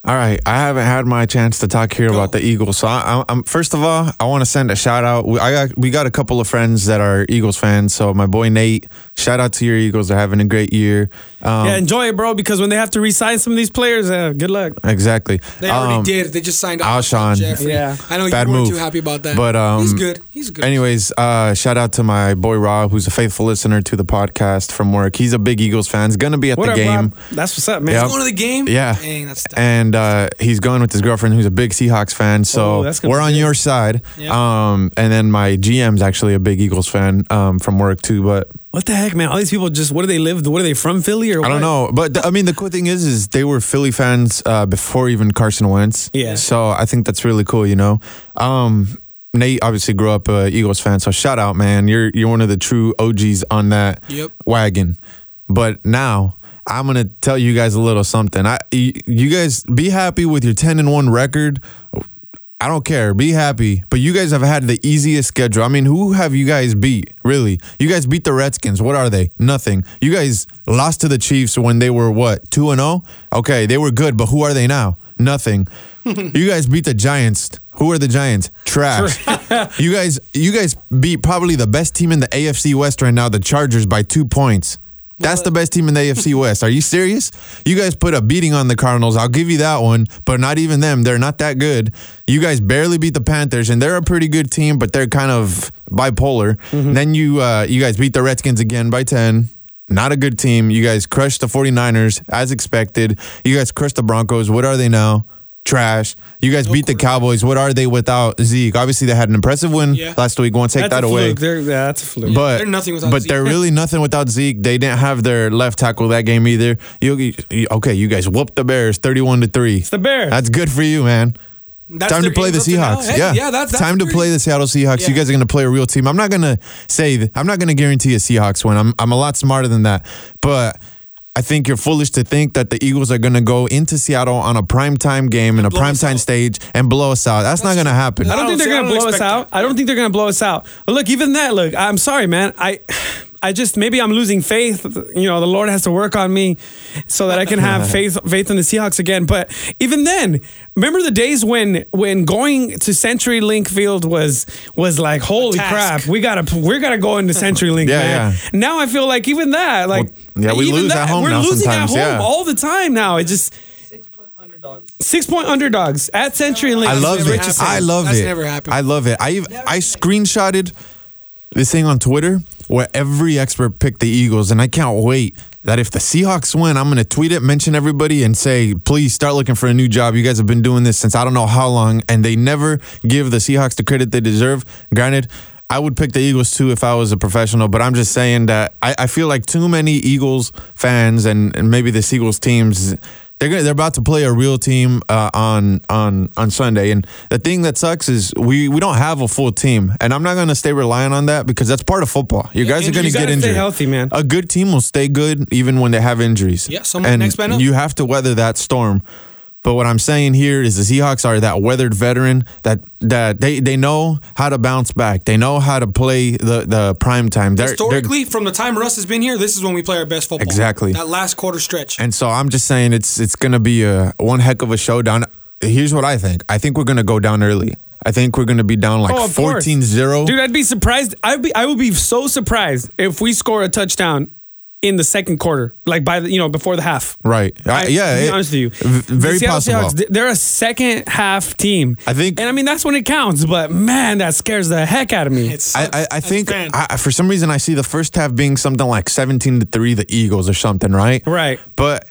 All right, I haven't had my chance to talk here Go. about the Eagles. So, I, I'm first of all, I want to send a shout out. We, I got we got a couple of friends that are Eagles fans. So, my boy Nate, shout out to your Eagles. They're having a great year. Um, yeah, enjoy it, bro. Because when they have to re-sign some of these players, uh, good luck. exactly. They already Um, did. They just signed Alshon. Jeffery. Yeah. I know you Bad weren't move. too happy about that. But, um, he's good. He's good. Anyways, uh, shout out to my boy Rob, who's a faithful listener to the podcast from work. He's a big Eagles fan. He's gonna be at What the up, game. Rob? That's what's up, man. Yep. going to the game. Yeah. Dang, that's and uh, he's going with his girlfriend, who's a big Seahawks fan. So Oh, we're on good. your side. Yeah. Um, and then my GM's actually a big Eagles fan um, from work too. But What the heck, man? All these people just what do they live? What are they from Philly or I don't know. But the, I mean, the cool thing is, is they were Philly fans uh, before even Carson Wentz. Yeah. So I think that's really cool. You know. Um, Nate obviously grew up a Eagles fan, so shout out, man. You're you're one of the true OGs on that Yep. wagon. But now I'm gonna tell you guys a little something. I you guys be happy with your 10 and one record. I don't care. Be happy. But you guys have had the easiest schedule. I mean, who have you guys beat? Really? You guys beat the Redskins. What are they? Nothing. You guys lost to the Chiefs when they were what? 2 and 0? Okay, they were good, but who are they now? Nothing. you guys beat the Giants. Who are the Giants? Trash. you guys you guys beat probably the best team in the AFC West right now, the Chargers by 2 points. That's the best team in the AFC West. Are you serious? You guys put a beating on the Cardinals. I'll give you that one, but not even them. They're not that good. You guys barely beat the Panthers, and they're a pretty good team, but they're kind of bipolar. Then you uh, you guys beat the Redskins again by 10. Not a good team. You guys crushed the 49ers as expected. You guys crushed the Broncos. What are they now? Trash. You guys beat the Cowboys. What are they without Zeke? Obviously, they had an impressive win Yeah. last week. Won't take That's that away. They're- yeah, that's a fluke. but they're nothing without But Zeke. they're really nothing without Zeke. They didn't have their left tackle that game either. You, you- okay? You guys whooped the Bears, thirty-one to three. It's the Bears. That's good for you, man. That's time to play the games up to now. Seahawks. Hey, yeah, yeah, that's, that's time to play the Seattle Seahawks. You guys are going to play a real team. I'm not going to say. I'm not going to guarantee a Seahawks win. I'm I'm a lot smarter than that, but. I think you're foolish to think that the Eagles are going to go into Seattle on a primetime game in a blow us primetime stage and blow us out. That's, not going to happen. I don't I think don't they're gonna blow us out. that. I don't think they're gonna blow us out. But look, even that, look, I'm sorry, man. I I just maybe I'm losing faith. You know, the Lord has to work on me so that I can have faith faith in the Seahawks again. But even then, remember the days when when going to Century Link Field was was like, holy crap, we gotta we gotta go into Century Link, Yeah, man. yeah. Now I feel like even that, like Well, yeah, we even lose at home We're now losing sometimes, at home yeah. all the time now. It just Six point underdogs. six point underdogs at Century Link. I love it. happened. I love That's it. never happened. I love it. I ev- I screenshotted this thing on Twitter where every expert picked the Eagles, and I can't wait that if the Seahawks win, I'm going to tweet it, mention everybody, and say, please start looking for a new job. You guys have been doing this since I don't know how long, and they never give the Seahawks the credit they deserve. Granted. I would pick the Eagles too if I was a professional, but I'm just saying that I, I feel like too many Eagles fans and, and maybe this Eagles teams they're gonna, they're about to play a real team uh, on on on Sunday, and the thing that sucks is we we don't have a full team, and I'm not gonna stay relying on that because that's part of football. You guys are gonna get injured. healthy, man. A good team will stay good even when they have injuries. Yeah, someone and next man up. you have to weather that storm. But what I'm saying here is the Seahawks are that weathered veteran that that they, they know how to bounce back. They know how to play the the prime time. They're, they're- Historically, from the time Russ has been here, this is when we play our best football. Exactly. That last quarter stretch. And so I'm just saying it's it's gonna be a one heck of a showdown. Here's what I think. I think we're gonna go down early. I think we're gonna be down like Oh, 14-0. Dude, I'd be surprised. I'd be I would be so surprised if we score a touchdown in the second quarter, like by the you know before the half. Right. I- I- yeah. to be it- honest with you, v- very The Seattle possible. Seahawks, they're a second half team. I think- and I mean that's when it counts. But man, that scares the heck out of me. It's I, I, I think. I, for some reason I see the first half being something like 17 to 3 the Eagles or something, right? Right. But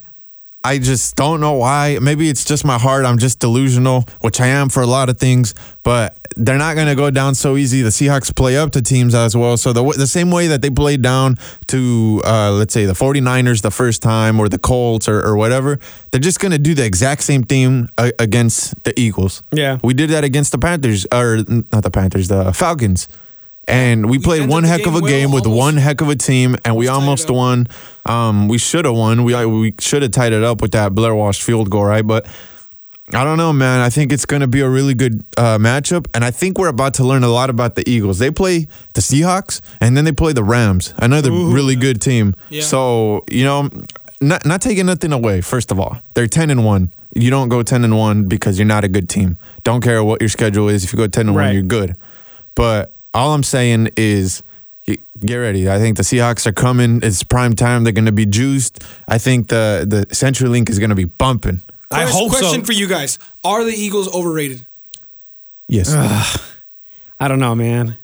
I just don't know why. Maybe it's just my heart. I'm just delusional, which I am for a lot of things, but they're not going to go down so easy. The Seahawks play up to teams as well. So the the same way that they played down to uh, let's say the 49ers the first time or the Colts or, or whatever, they're just going to do the exact same thing uh, against the Eagles. Yeah. We did that against the Panthers or not the Panthers, the Falcons. And we played entered one heck of a game game with almost- one heck of a team, and we almost won. Um, we should have won. We we should have tied it up with that Blair Walsh field goal, right? But I don't know, man. I think it's going to be a really good uh, matchup, and I think we're about to learn a lot about the Eagles. They play the Seahawks, and then they play the Rams, another really good team. Yeah. So you know, not not taking nothing away. First of all, they're ten and one. You don't go ten and one because you're not a good team. Don't care what your schedule is. If you go ten and Right. one, you're good. But all I'm saying is. Get ready. I think the Seahawks are coming. It's prime time. They're going to be juiced. I think the the Century Link is going to be bumping. I Quest- hope so. Question for you guys: Are the Eagles overrated? Yes. I don't know, man.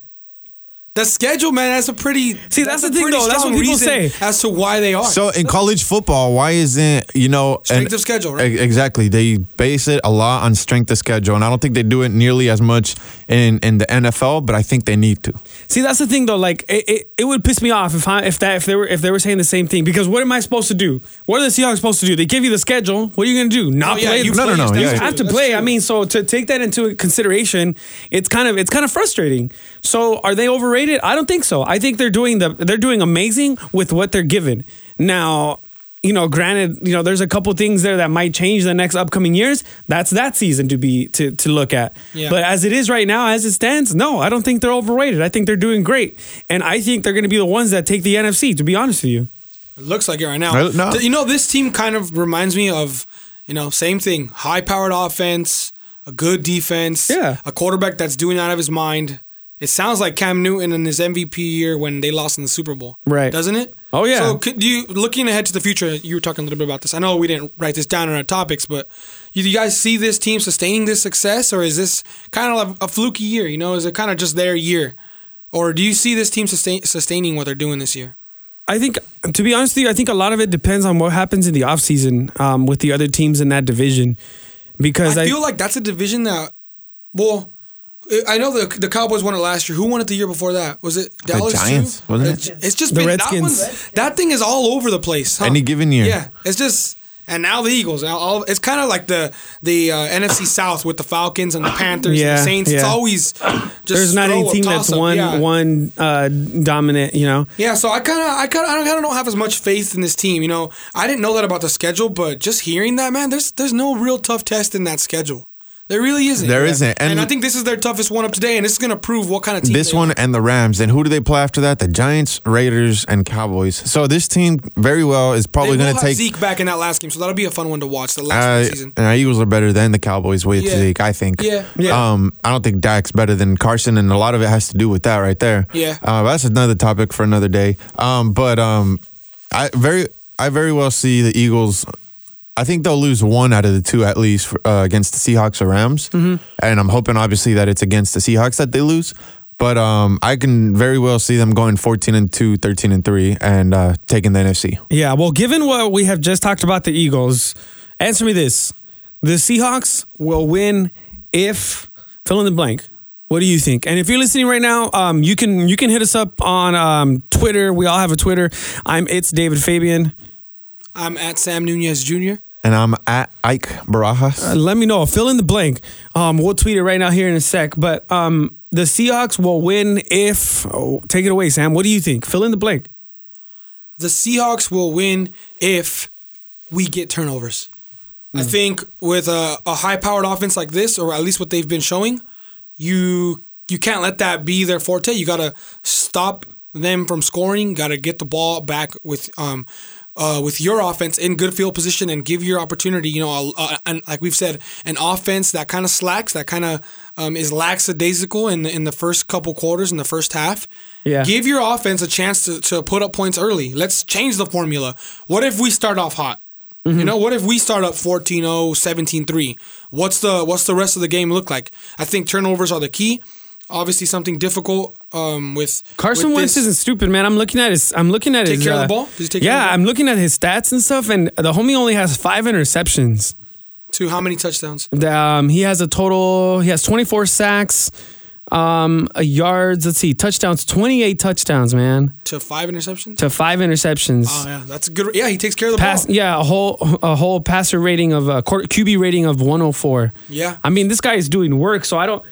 The schedule, man, that's a pretty. See, that's a the thing, though. That's what people say. as to why they are. So in college football, why isn't you know Strength of schedule, right? Exactly, they base it a lot on strength of schedule, and I don't think they do it nearly as much in in the NFL, but I think they need to. See, that's the thing though. Like, it, it, it would piss me off if I, if that if they were if they were saying the same thing. Because what am I supposed to do? What are the Seahawks supposed to do? They give you the schedule. What are you going to do? Not Oh, yeah, play? you No, no, play no, your yeah. schedule. I have to That's play. true. I mean, so to take that into consideration, it's kind of it's kind of frustrating. So are they overrated? I don't think so. I think they're doing the they're doing amazing with what they're given. Now, you know, granted, you know, there's a couple things there that might change the next upcoming years. That's that season to be to to look at. Yeah. But as it is right now, as it stands, no, I don't think they're overrated. I think they're doing great, and I think they're going to be the ones that take the NFC. To be honest with you, It looks like it right now. No. You know, this team kind of reminds me of, you know, same thing. High powered offense, a good defense, Yeah. a quarterback that's doing out of his mind. It sounds like Cam Newton in his MVP year when they lost in the Super Bowl. Right. Doesn't it? Oh, yeah. So could you looking ahead to the future, you were talking a little bit about this. I know we didn't write this down in our topics, but you, do you guys see this team sustaining this success or is this kind of a, a fluky year? You know, is it kind of just their year? Or do you see this team sustain, sustaining what they're doing this year? I think, to be honest with you, I think a lot of it depends on what happens in the offseason um, with the other teams in that division. Because I I, feel like that's a division that, well, I know the the Cowboys won it last year. Who won it the year before that? Was it Dallas? too? Giants, wasn't it? It's just The been, Redskins. That, one's- that thing is all over the place. huh? Any given year. Yeah, it's just and now the Eagles. Now all it's kind of like the the uh, NFC South with the Falcons and the Panthers and the Saints. It's always just there's not any team that's toss-up. one Yeah. one uh, dominant. You know, Yeah, so I kind of, I kind of, I kind of don't have as much faith in this team. You know, I didn't know that about the schedule, but just hearing that, man, there's, there's no real tough test in that schedule. There really isn't. There Yeah. isn't, And, and- I think this is their toughest one up today, and this is going to prove what kind of team. This one are. and the Rams. And who do they play after that? The Giants, Raiders, and Cowboys. So this team very well is probably going to take. Zeke back in that last game, so that'll be a fun one to watch. The last of Uh, the season. and our Eagles are better than the Cowboys with Yeah. Zeke, I think. Yeah. Yeah. Um, I don't think Dak's better than Carson, and a lot of it has to do with that right there. Yeah. Uh, that's another topic for another day. Um, but um, I very, I very well see the Eagles. I think they'll lose one out of the two at least for, uh, against the Seahawks or Rams, mm-hmm. and I'm hoping obviously that it's against the Seahawks that they lose. But um, I can very well see them going 14 and 2, 13 and 3, and uh, taking the NFC. Yeah, well, given what we have just talked about the Eagles, answer me this: the Seahawks will win if fill in the blank. What do you think? And if you're listening right now, um, you can you can hit us up on um, Twitter. We all have a Twitter. I'm it's David Fabian. I'm at Sam Nunez Jr. And I'm at Ike Barajas. Uh, let me know. Fill in the blank. Um, we'll tweet it right now here in a sec. But um, the Seahawks will win if. Oh, take it away, Sam. What do you think? Fill in the blank. The Seahawks will win if we get turnovers. I think with a, a high-powered offense like this, or at least what they've been showing, you you can't let that be their forte. You got to stop them from scoring. Got to get the ball back with um uh, with your offense in good field position and give your opportunity. You know, a, a, and like we've said, an offense that kind of slacks, that kind of um, is lackadaisical in the, in the first couple quarters in the first half. Yeah. Give your offense a chance to, to put up points early. Let's change the formula. What if we start off hot? You know, what if we start up 14-0, 17-3? What's the what's the rest of the game look like? I think turnovers are the key. Obviously, something difficult um, with Carson with Wentz isn't stupid, man. I'm looking at his. I'm looking at Take his. care of the uh, ball? Does he take care yeah, of the ball? I'm looking at his stats and stuff, and the homie only has five interceptions. to how many touchdowns? Um, he has a total. He has 24 sacks, um, a yards. Let's see, touchdowns. 28 touchdowns, man, To five interceptions? to five interceptions. Oh yeah, that's a good. Yeah, he takes care of the Pass, ball. yeah, a whole a whole passer rating of a QB rating of 104. Yeah. I mean, this guy is doing work, so I don't.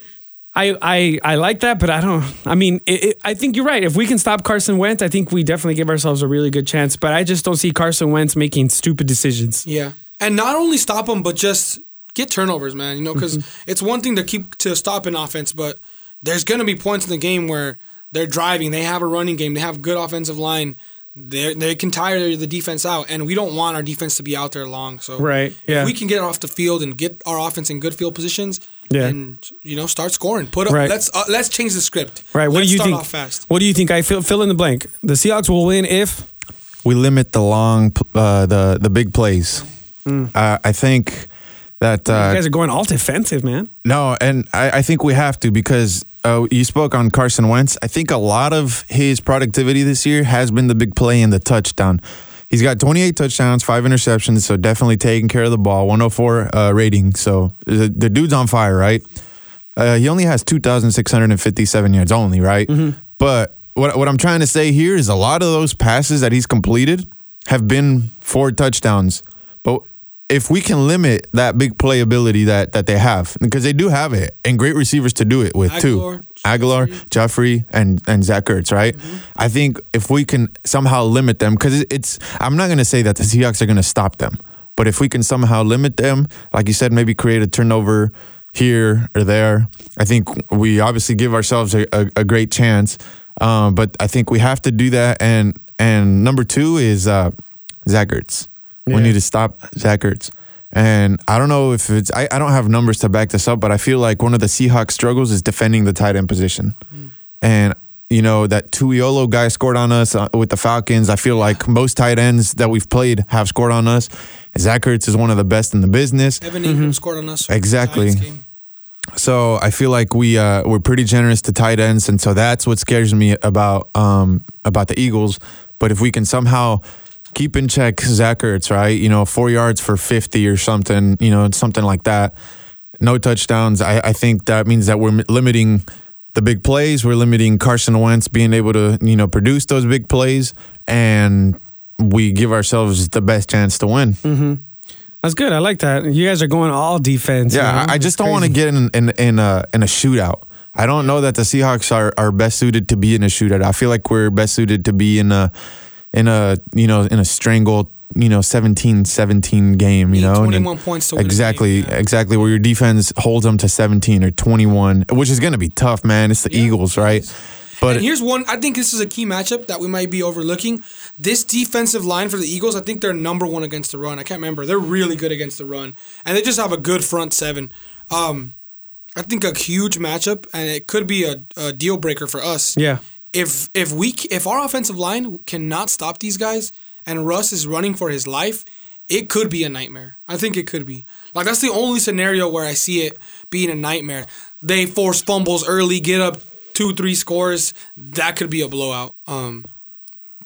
I, I, I like that, but I don't. I mean, it, it, I think you're right. If we can stop Carson Wentz, I think we definitely give ourselves a really good chance. But I just don't see Carson Wentz making stupid decisions. Yeah, and not only stop them, but just get turnovers, man. You know, because Mm-hmm. it's one thing to keep to stop an offense, but there's gonna be points in the game where they're driving, they have a running game, they have good offensive line. They they can tire the defense out, and we don't want our defense to be out there long. So Right, yeah. if we can get off the field and get our offense in good field positions, Yeah. and you know start scoring, put up. Right. Let's uh, let's change the script. Right? What Let's do you start think? Off fast. What do you think? I fill fill in the blank. The Seahawks will win if. we limit the long, uh, the the big plays. Uh, I think that you uh, guys are going all defensive, man. no, and I, I think we have to because uh, you spoke on Carson Wentz. I think a lot of his productivity this year has been the big play and the touchdown. He's got 28 touchdowns, five interceptions, so definitely taking care of the ball. 104 uh, rating, so the, the dude's on fire, right? Uh, he only has 2,657 yards only, right? But what what I'm trying to say here is a lot of those passes that he's completed have been for touchdowns. But if we can limit that big playability that that they have, because they do have it, and great receivers to do it with Agholor, too. Agholor, Jeffery, and and Zach Ertz, right? I think if we can somehow limit them, because it's, I'm not gonna say that the Seahawks are gonna stop them, but if we can somehow limit them, like you said, maybe create a turnover here or there, I think we obviously give ourselves a, a, a great chance. Um, but I think we have to do that. And and number two is uh, Zach Ertz. Yeah. We need to stop Zach Ertz. And I don't know if it's I, I don't have numbers to back this up, but I feel like one of the Seahawks struggles is defending the tight end position. And you know that Toilolo guy scored on us uh, with the Falcons. I feel like most tight ends that we've played have scored on us. Zach Ertz is one of the best in the business. Evan Engram scored on us. Exactly. So I feel like we uh, we're pretty generous to tight ends, and so that's what scares me about um, about the Eagles. But if we can somehow keep in check Zach Ertz, right? You know, four yards for fifty or something, you know, something like that. No touchdowns. I, I think that means that we're limiting the big plays. We're limiting Carson Wentz being able to you know produce those big plays, and we give ourselves the best chance to win. Mm-hmm. That's good. I like that. You guys are going all defense. Yeah, know? I I just don't want to get in in in a in a shootout. I don't know that the Seahawks are, are best suited to be in a shootout. I feel like we're best suited to be in a in a you know in a strangle you know 17-17 game. You Need know, and points to win exactly game, yeah. exactly where your defense holds them to seventeen or twenty one, which is going to be tough, man. It's the Yeah, Eagles, right? But and here's one. I think this is a key matchup that we might be overlooking. This defensive line for the Eagles, I think they're number one against the run. I can't remember. They're really good against the run, and they just have a good front seven. Um, I think a huge matchup, and it could be a, a deal breaker for us. Yeah. If if we if our offensive line cannot stop these guys, and Russ is running for his life, it could be a nightmare. I think it could be. Like that's the only scenario where I see it being a nightmare. They force fumbles early, get up two, three scores. That could be a blowout. Um,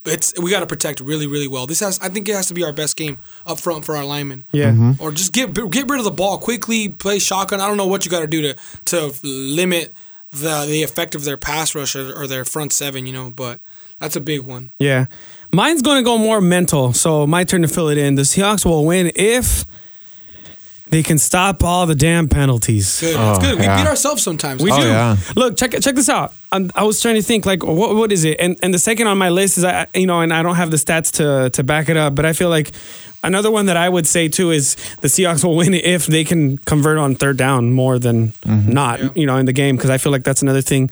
it's we got to protect really, really well. This has, I think, it has to be our best game up front for our linemen. Yeah. Mm-hmm. Or just get get rid of the ball quickly, play shotgun. I don't know what you got to do to to limit the the effect of their pass rush or, or their front seven. You know, but that's a big one. Yeah. Mine's going to go more mental. So my turn to fill it in. The Seahawks will win if they can stop all the damn penalties. Good. That's Oh, good. We yeah. beat ourselves sometimes. We Oh, do. yeah. Look, check check this out. i I was trying to think like what what is it? And and the second on my list is I you know and I don't have the stats to to back it up, but I feel like another one that I would say too is the Seahawks will win if they can convert on third down more than not, Yeah. you know, in the game because I feel like that's another thing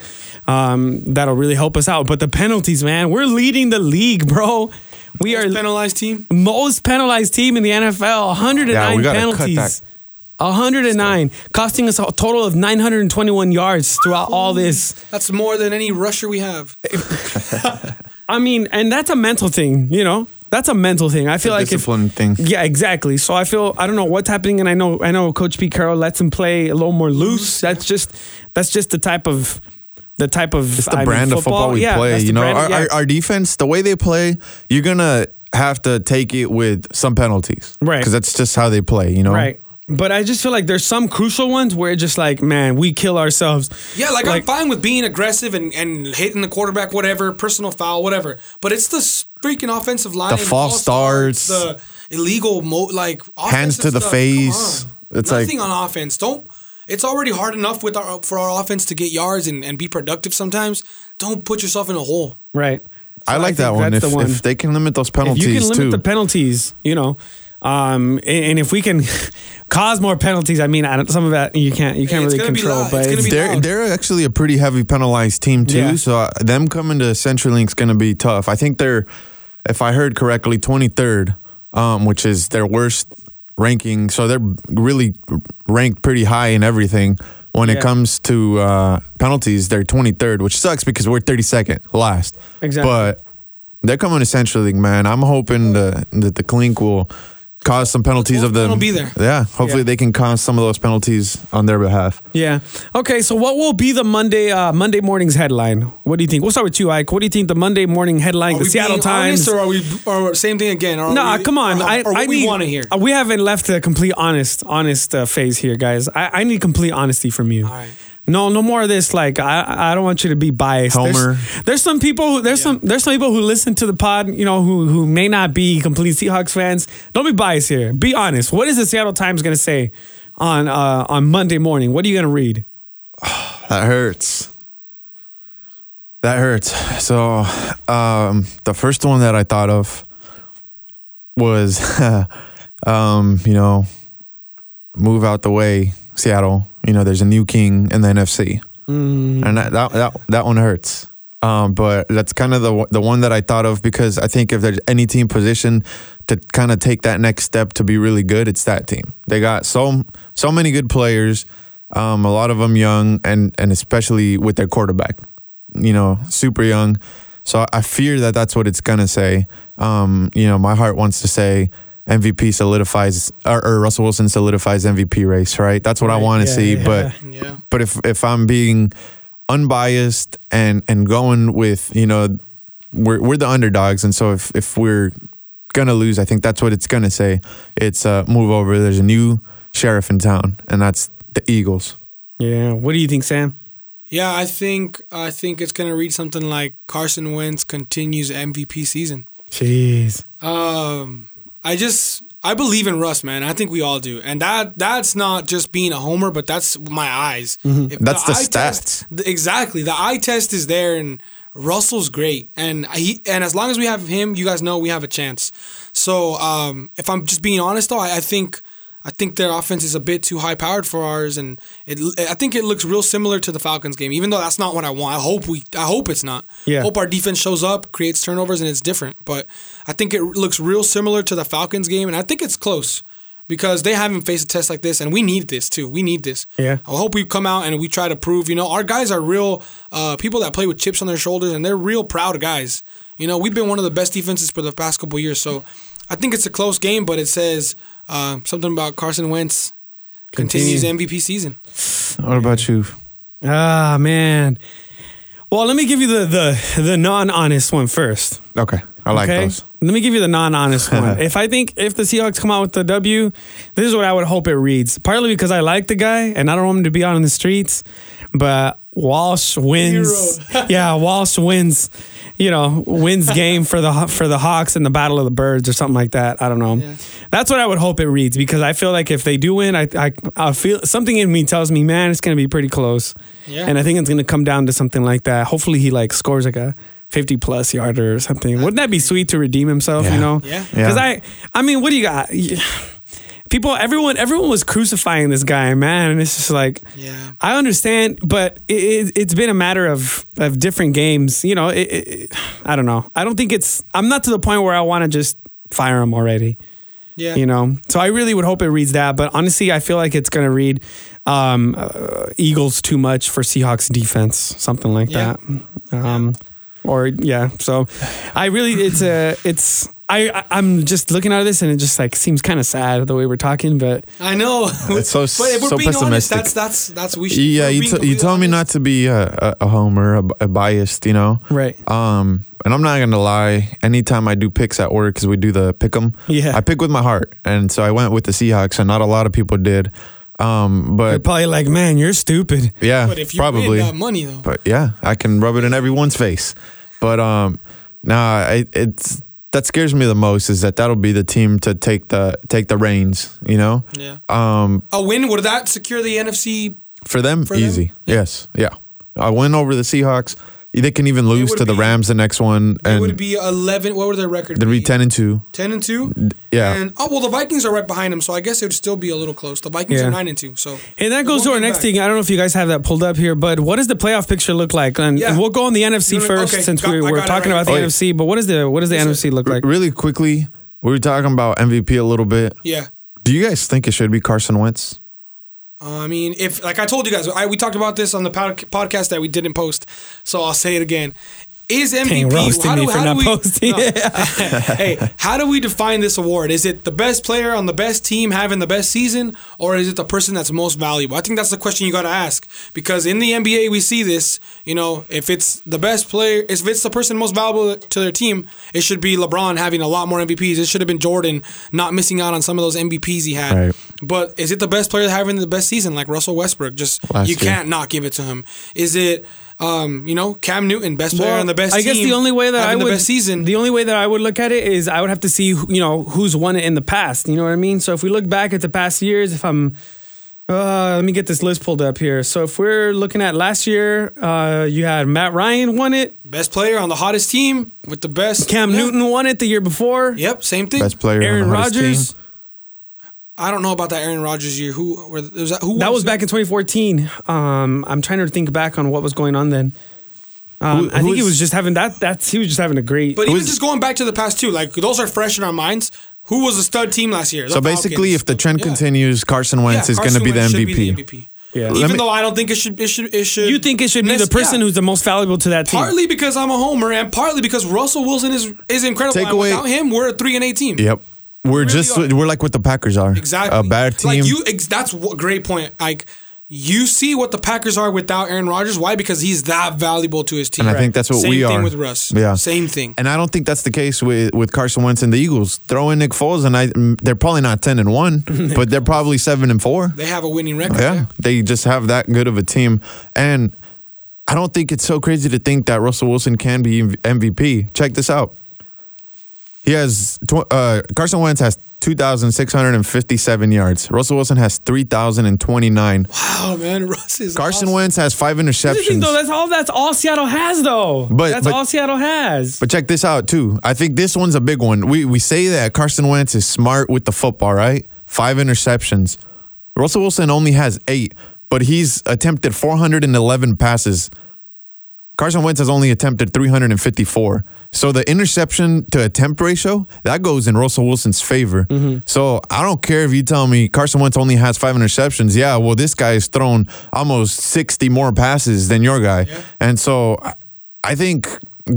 um, that'll really help us out. But the penalties, man, we're leading the league, bro. We Most are penalized team. most penalized team in the NFL. 109 Yeah, we gotta cut penalties. That. 109, costing us a total of 921 yards throughout all this. That's more than any rusher we have. I mean, and that's a mental thing, you know. That's a mental thing. I feel like if discipline thing. yeah, exactly. So I feel I don't know what's happening, and I know I know Coach Pete Carroll lets him play a little more loose. That's just that's just the type of the type of It's the I mean, brand of football we Yeah, play. You know, brand- our, yeah. our, our defense, the way they play, you're gonna have to take it with some penalties, Right. Because that's just how they play. You know, right. But I just feel like there's some crucial ones where it's just like, man, we kill ourselves. Yeah, like, I'm fine with being aggressive and, and hitting the quarterback, whatever, personal foul, whatever. But it's the freaking offensive line, The false starts. the illegal mo like Hands to the stuff. face. Come on. It's like- nothing on offense. Don't. It's already hard enough with our for our offense to get yards and, and be productive. Sometimes don't put yourself in a hole. Right. I So like that one. If, that's the one. if they can limit those penalties if you can limit too. the penalties, you know, um, and, and if we can cause more penalties, I mean, I don't, some of that you can't you can't It's really control. But It's it's- they're loud. they're actually a pretty heavy penalized team too. Yeah. So uh, them coming to CenturyLink's going to be tough. I think they're, if I heard correctly, twenty third, um, which is their worst ranking. So they're really ranked pretty high in everything. When Yeah. it comes to uh, penalties, they're twenty third, which sucks because we're thirty second last. Exactly. But they're coming to Central CenturyLink, man. I'm hoping the, that the Clink will cause some penalties of them. It'll be there. Yeah, hopefully Yeah. they can cause some of those penalties on their behalf. yeah. Okay. So what will be the Monday uh, Monday morning's headline? What do you think? We'll start with you, Ike. What do you think the Monday morning headline? Are the we Seattle being Times. honest, or are we or same thing again? Or No, we- come on. Or, I, or what I we want to hear. uh, We haven't left a complete honest, honest uh, phase here, guys. I, I need complete honesty from you. All right. No, no more of this. Like, I, I don't want you to be biased. There's- Homer. There's, some people. Who, there's some. There's some people who listen to the pod. You know, who who may not be complete Seahawks fans. Don't be biased here. Be honest. What is the Seattle Times going to say on uh, on Monday morning? What are you going to read? That hurts. That hurts. So, um, the first one that I thought of was, um, you know, move out the way, Seattle. You know, there's a new king in the NFC, and that that that, that one hurts. Um, but that's kind of the the one that I thought of because I think if there's any team positioned to kind of take that next step to be really good, it's that team. They got so so many good players, um, a lot of them young, and and especially with their quarterback, you know, super young. So I fear that that's what it's gonna say. Um, you know, my heart wants to say MVP solidifies or, or Russell Wilson solidifies MVP race, right? That's what I want to yeah, see, yeah. but. Yeah. But if if I'm being unbiased and and going with you know we're we're the underdogs, and so if if we're gonna lose, I think that's what it's gonna say. It's uh, move over. There's a new sheriff in town, and that's the Eagles. Yeah. What do you think, Sam? Yeah, I think I think it's gonna read something like Carson Wentz continues MVP season. Jeez. Um, I just I believe in Russ, man. I think we all do, and that that's not just being a homer, but that's my eyes. Mm-hmm. That's the eye stats. test- th- exactly, the eye test is there, and Russell's great, and he and as long as we have him, you guys know we have a chance. So, um, if I'm just being honest, though, I, I think. I think their offense is a bit too high powered for ours, and it. I think it looks real similar to the Falcons game, even though that's not what I want. I hope we. I hope it's not. Yeah. Hope our defense shows up, creates turnovers, and it's different. But I think it looks real similar to the Falcons game, and I think it's close because they haven't faced a test like this, and we need this too. We need this. Yeah. I hope we come out and we try to prove. You know, our guys are real uh, people that play with chips on their shoulders, and they're real proud guys. You know, we've been one of the best defenses for the past couple years, so I think it's a close game. But it says uh, something about Carson Wentz continues MVP season. What about you? Ah, man. Well, let me give you the the the non-honest one first. Okay, I like okay? those. Let me give you the non-honest one. if I think if the Seahawks come out with the W, this is what I would hope it reads. Partly because I like the guy and I don't want him to be out on the streets, but Walsh wins. yeah, Walsh wins. You know, wins game for the for the Hawks in the Battle of the Birds or something like that. I don't know. Yeah. That's what I would hope it reads because I feel like if they do win, I I, I feel something in me tells me, man, it's going to be pretty close. Yeah. And I think it's going to come down to something like that. Hopefully, he like scores like a 50 plus yarder or something. Wouldn't that be sweet to redeem himself, you know? Yeah. Because I, I mean, what do you got? People, everyone, everyone was crucifying this guy, man, and it's just like, Yeah. I understand, but it, it, it's been a matter of of different games. You know, it, it, it- I don't know. I don't think it's. I'm not to the point where I want to just fire him already. Yeah. You know, so I really would hope it reads that. But honestly, I feel like it's going to read um, uh, Eagles too much for Seahawks defense, something like Yeah. that. Um, Or yeah, so I really it's a it's. I, I I'm just looking at this and it just like seems kind of sad the way we're talking, but I know. It's so- but if we're so being honest, pessimistic. that's that's that's we should. Yeah, you, t- you completely told me not to be a, a, a homer, a, a biased, you know. right. Um, and I'm not gonna lie. Anytime I do picks at work, because we do the pick 'em, Yeah. I pick with my heart, and so I went with the Seahawks, and not a lot of people did. Um, They're but probably like, man, you're stupid. yeah, But if you probably. win that money though, But yeah, I can rub it in everyone's face. But um, nah, I, it's that scares me the most is that that'll be the team to take the take the reins. You know, yeah, um, a win would that secure the NFC? for them, For them? easy. Yes, yeah. I win over the Seahawks. They can even lose would to the Rams the next one, And It would and be eleven. What would their record? they'd be ten and two. 10 and two. Yeah. And oh well, the Vikings are right behind them, so I guess it would still be a little close. The Vikings Yeah. are nine and two, so And that goes to our next back. thing. I don't know if you guys have that pulled up here, but what does the playoff picture look like? And, Yeah. and we'll go on the NFC You know- first okay, since got- we, I we're talking right about the oh, here. NFC. But what is the what does the Yes, NFC look like? really quickly, we were talking about MVP a little bit. yeah. Do you guys think it should be Carson Wentz? Uh, I mean, if like I told you guys, I, we talked about this on the pod, podcast that we didn't post, so I'll say it again. Is MVP? Roasting how me do, for how not we, posting. hey, how do we define this award? Is it the best player on the best team having the best season, or is it the person that's most valuable? I think that's the question you got to ask because in the NBA we see this. You know, if it's the best player, if it's the person most valuable to their team, it should be LeBron having a lot more MVPs. It should have been Jordan not missing out on some of those MVPs he had. Right. But is it the best player having the best season like Russell Westbrook? Just Last you year. can't not give it to him. Is it? Um, you know, Cam Newton, best player on the best. I guess the only way that I would the best season. the only way that I would look at it is I would have to see you know who's won it in the past. You know what I mean? So if we look back at the past years, if I'm uh, let me get this list pulled up here. So if we're looking at last year, uh, you had Matt Ryan won it, best player on the hottest team with the best. Cam yeah. Newton won it the year before, Yep, same thing. Best player. Aaron on Rodgers. team. I don't know about that Aaron Rodgers year. Who were, was that? Who That was back in 2014. Um, I'm trying to think back on what was going on then. Um, Who- I think who he was just having that. That's he was just having a great. But Who even is- just going back to the past too, like those are fresh in our minds. Who was the stud team last year? The So basically, if the trend Yeah. continues, Carson Wentz Yeah, is going to be the MVP. MVP. Yeah. Even me- though I don't think it should, it should, it should. you think it should be the person yeah. who's the most valuable to that team? Partly because I'm a homer, and partly because Russell Wilson is is incredible. Take away- Without him, we're a three and eight team. Yep. We're really just are. we're like what the Packers are. Exactly. A bad team. Like you, ex- that's a great point. Like you see what the Packers are without Aaron Rodgers. Why? Because he's that valuable to his team. and I think that's what Same we thing are. with Russ. Yeah. Same thing. And I don't think that's the case with, with Carson Wentz and the Eagles. Throw in Nick Foles, and I mm, they're probably not ten and one, but they're probably seven and four. They have a winning record. Yeah, they just have that good of a team, and I don't think it's so crazy to think that Russell Wilson can be MVP. Check this out. He has tw- uh, Carson Wentz has two thousand six hundred and fifty-seven yards. Russell Wilson has three thousand and twenty-nine. Wow, man, Russ is Carson awesome. Wentz has five the thing, interceptions. though, that's all. That's all Seattle has, though. But- that's but- all Seattle has. But check this out too. I think this one's a big one. We we say that Carson Wentz is smart with the football, right? Five interceptions. Russell Wilson only has eight, but he's attempted 411 passes. Carson Wentz has only attempted 354. So the interception to attempt ratio that goes in Russell Wilson's favor. Mm-hmm. So I don't care if you tell me Carson Wentz only has five interceptions. Yeah, well this guy's thrown almost 60 more passes than your guy, and so I think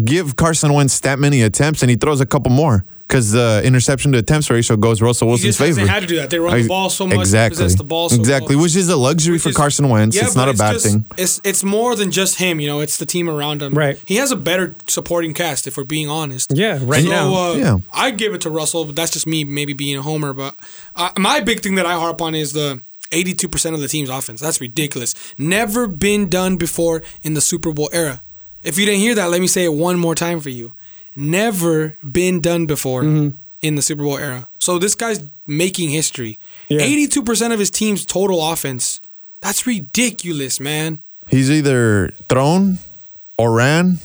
give Carson Wentz that many attempts and he throws a couple more because the interception to attempts ratio goes Russell He Wilson's just hasn't had to do that. They run the ball so much, Exactly. possess the ball so exactly, well. which is a luxury for is- Carson Wentz. Yeah, it's but not a bad just- thing. It's it's more than just him. You know, it's the team around him. Right. He has a better supporting cast, if we're being honest. Yeah, right so, now. Uh, Yeah. I give it to Russell, but that's just me maybe being a homer. But uh, my big thing that I harp on is the. 82% of the team's offense. That's ridiculous. Never been done before in the Super Bowl era. If you didn't hear that, let me say it one more time for you. Never been done before Mm-hmm. in the Super Bowl era. So this guy's making history. Yeah. 82% of his team's total offense. That's ridiculous, man. He's either thrown or ran.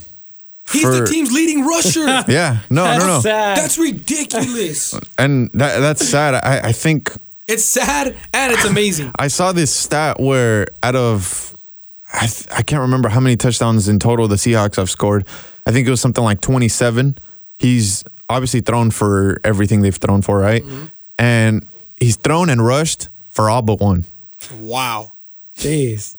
He's For- the team's leading rusher. Yeah, no, no, no. That's sad. That's ridiculous. And that, that's sad. I, I think it's sad and it's amazing. I saw this stat where out of I, th- I can't remember how many touchdowns in total the Seahawks have scored. I think it was something like 27. He's obviously thrown for everything they've thrown for, right? Mm-hmm. And he's thrown and rushed for all but one. Wow. Jeez,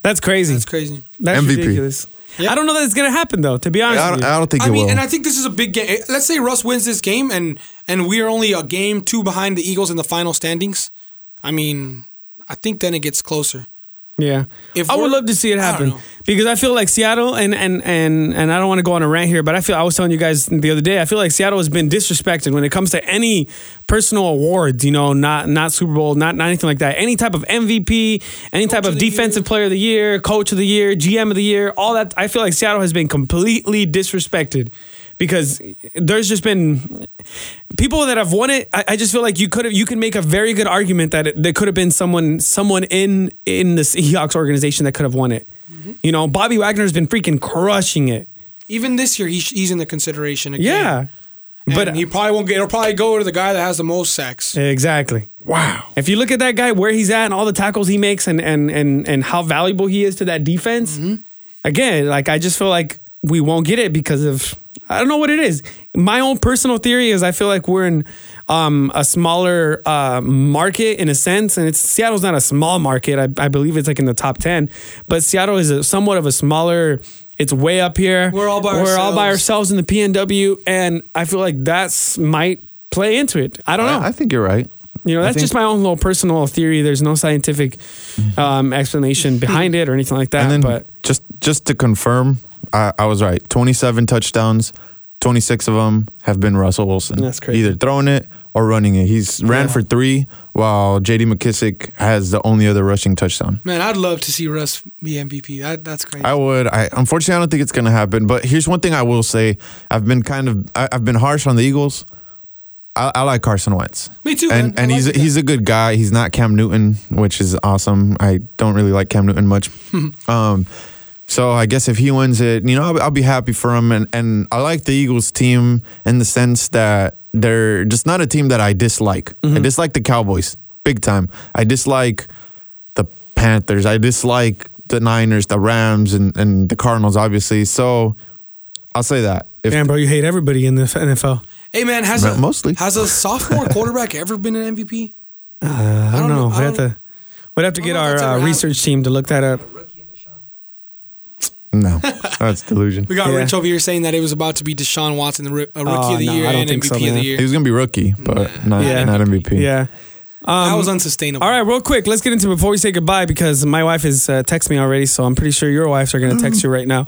that's crazy. That's crazy. That's MVP. ridiculous. Yeah. I don't know that it's gonna happen though. To be honest, I don't, you. I don't think I it mean, will. and I think this is a big game. Let's say Russ wins this game and and we are only a game two behind the Eagles in the final standings. I mean, I think then it gets closer. Yeah, If I would love to see it happen know. because I feel like Seattle and and and and I don't want to go on a rant here, but I feel I was telling you guys the other day. I feel like Seattle has been disrespected when it comes to any personal awards. You know, not not Super Bowl, not not anything like that. Any type of MVP, any type of of defensive year. player of the year, coach of the year, GM of the year, all that. I feel like Seattle has been completely disrespected because there's just been people that have won it. I, I just feel like you could have you can make a very good argument that it, there could have been someone someone in in the Seahawks organization that could have won it. Mm-hmm. You know, Bobby Wagner's been freaking crushing it. Even this year, he, he's in the consideration again. Yeah, but but he probably won't get. It'll probably go to the guy that has the most sacks. exactly. Wow. If you look at that guy where he's at and all the tackles he makes and and and and how valuable he is to that defense, again, like I just feel like we won't get it because of I don't know what it is. My own personal theory is I feel like we're in um, a smaller uh, market in a sense, and it's Seattle's not a small market. I, I believe it's like in the top ten, but Seattle is a, somewhat of a smaller It's way up here. We're all by We're all by ourselves. ourselves in the PNW, and I feel like that's might play into it. I don't know. I, I think you're right. you know, that's think- just my own little personal theory. There's no scientific um, explanation behind it or anything like that. and then but just just to confirm, I, I was right. 27 touchdowns, 26 of them have been Russell Wilson. That's crazy. Either throwing it or running it. He's ran Yeah. for three, while J.D. McKissic has the only other rushing touchdown. Man, I'd love to see Russ be MVP. That that's crazy. I would. I unfortunately I don't think it's gonna happen. But here's one thing I will say: I've been kind of I, I've been harsh on the Eagles. I, I like Carson Wentz. Me too, And man. And like he's guy. he's a good guy. He's not Cam Newton, which is awesome. I don't really like Cam Newton much. um, so I guess if he wins it, you know, I'll, I'll be happy for him. And and I like the Eagles team in the sense that they're just not a team that I dislike. I dislike the Cowboys big time. I dislike the Panthers. I dislike the Niners, the Rams, and, and the Cardinals, obviously. So I'll say that. If man, bro, you hate everybody in the NFL. hey, man, has Mo- a mostly. has a sophomore quarterback ever been an MVP? Uh, I, don't don't know. know. I We have don't- to. We'd have to I get don't know our uh, research team to look that up. No, that's delusion. We got Yeah. Rich over here saying that it was about to be Deshaun Watson, the ri- rookie Oh, of the no, year I don't and think MVP so, of the man. year. He was gonna be rookie, but not Yeah. not MVP. Yeah. that was unsustainable. All right, real quick, let's get into it before we say goodbye because my wife is uh, texting me already, so I'm pretty sure your wives are going to text you right now.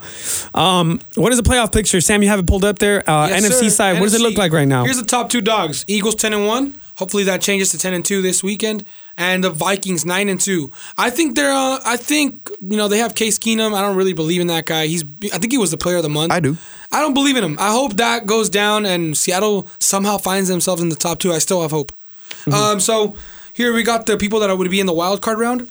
Um, what is the playoff picture, Sam? You have it pulled up there. Uh, Yes, NFC sir. side, what does it look like right now? Here's the top two dogs: Eagles ten and one. Hopefully that changes to ten and two this weekend, and the Vikings nine and two. I think they're. Uh, I think you know they have Case Keenum. I don't really believe in that guy. He's. I think he was the player of the month. I do. I don't believe in him. I hope that goes down and Seattle somehow finds themselves in the top two. I still have hope. Mm-hmm. Um, so here we got the people that would be in the wild card round.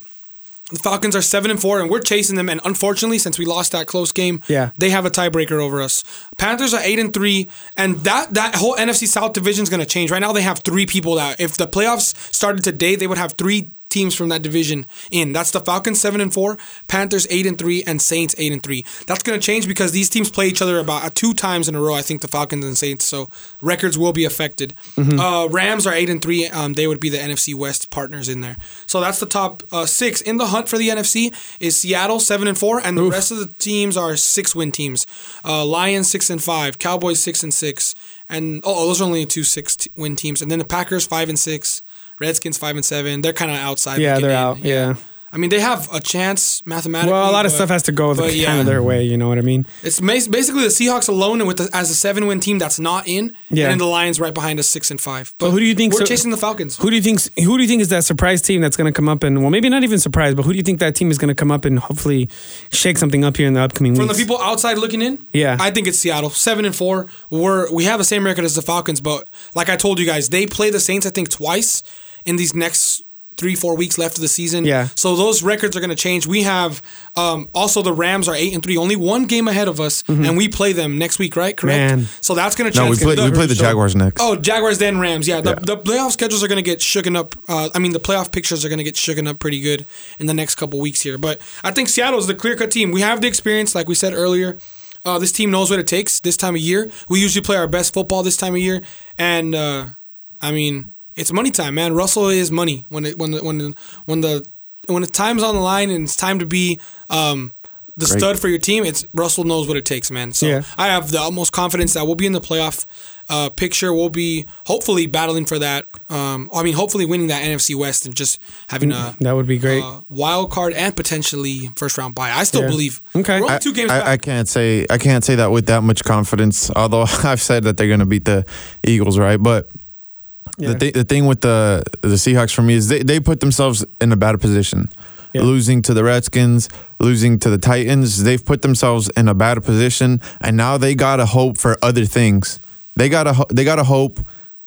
The Falcons are seven and four, and we're chasing them. And unfortunately, since we lost that close game, Yeah. they have a tiebreaker over us. Panthers are eight and three, and that that whole NFC South division is going to change. Right now, they have three people that if the playoffs started today, they would have three teams from that division in. That's the Falcons seven and four, Panthers eight and three, and Saints eight and three. That's going to change because these teams play each other about uh, two times in a row. I think the Falcons and Saints, so records will be affected. Uh, Rams are eight and three. Um, they would be the NFC West partners in there. So that's the top uh, six in the hunt for the NFC. Is Seattle seven and four, and the rest of the teams are six win teams. Uh, Lions six and five, Cowboys six and six, and oh, those are only two six t- win teams. And then the Packers five and six, Redskins five and seven. They're kind of outside. Yeah, they're in. out, yeah. I mean, they have a chance mathematically. well, a lot of but- stuff has to go but kind of their way. You know what I mean? It's basically the Seahawks alone, and with the, as a seven-win team that's not in, Yeah. and then the Lions right behind us, six and five. But So who do you think- We're so- chasing the Falcons. Who do you think? Who do you think is that surprise team that's going to come up and well, maybe not even surprise, but who do you think that team is going to come up and hopefully shake something up here in the upcoming week? From the people outside looking in, Yeah. I think it's Seattle, seven and four. We're we have the same record as the Falcons, but like I told you guys, they play the Saints I think twice in these next three four weeks left of the season. Yeah. So those records are going to change. We have um, also the Rams are eight and three, only one game ahead of us, and we play them next week, right? Correct. Mm-hmm. Man. So that's going to No, change. we play we play the Jaguars next. Oh, Jaguars then Rams. Yeah, the, Yeah. the playoff schedules are going to get shooken up. Uh, I mean, the playoff pictures are going to get shooken up pretty good in the next couple weeks here. But I think Seattle is the clear cut team. We have the experience, like we said earlier. Uh, this team knows what it takes this time of year. We usually play our best football this time of year, and uh, I mean, it's money time, man. Russell is money when it when the, when the, when the when the time's on the line and it's time to be um, the Great. stud for your team. It's Russell knows what it takes, man. So Yeah. I have the utmost confidence that we'll be in the playoff uh, picture. We'll be hopefully battling for that. Um, I mean, hopefully winning that NFC West and just having a that would be great. uh, wild card and potentially first round bye. I still Yeah. believe. Okay. I, two games I. I can't say I can't say that with that much confidence. Although I've said that they're going to beat the Eagles, right? But Yeah. the th- the thing with the the Seahawks for me is they, they put themselves in a bad position. Yeah. Losing to the Redskins, losing to the Titans, they've put themselves in a bad position, and now they gotta hope for other things. They gotta ho- they gotta hope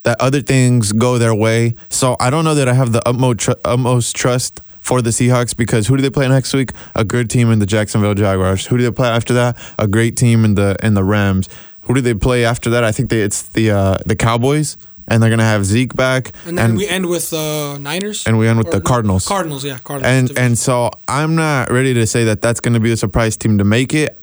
that other things go their way. So I don't know that I have the utmost tr- utmost trust for the Seahawks because who do they play next week? A good team in the Jacksonville Jaguars. Who do they play after that? A great team in the in the Rams. Who do they play after that? I think they, it's the uh, the Cowboys, and they're gonna have Zeke back, and then we end with uh, Niners. and we end with Or the Cardinals. Cardinals, yeah, Cardinals. and division. and so I'm not ready to say that that's going to be a surprise team to make it.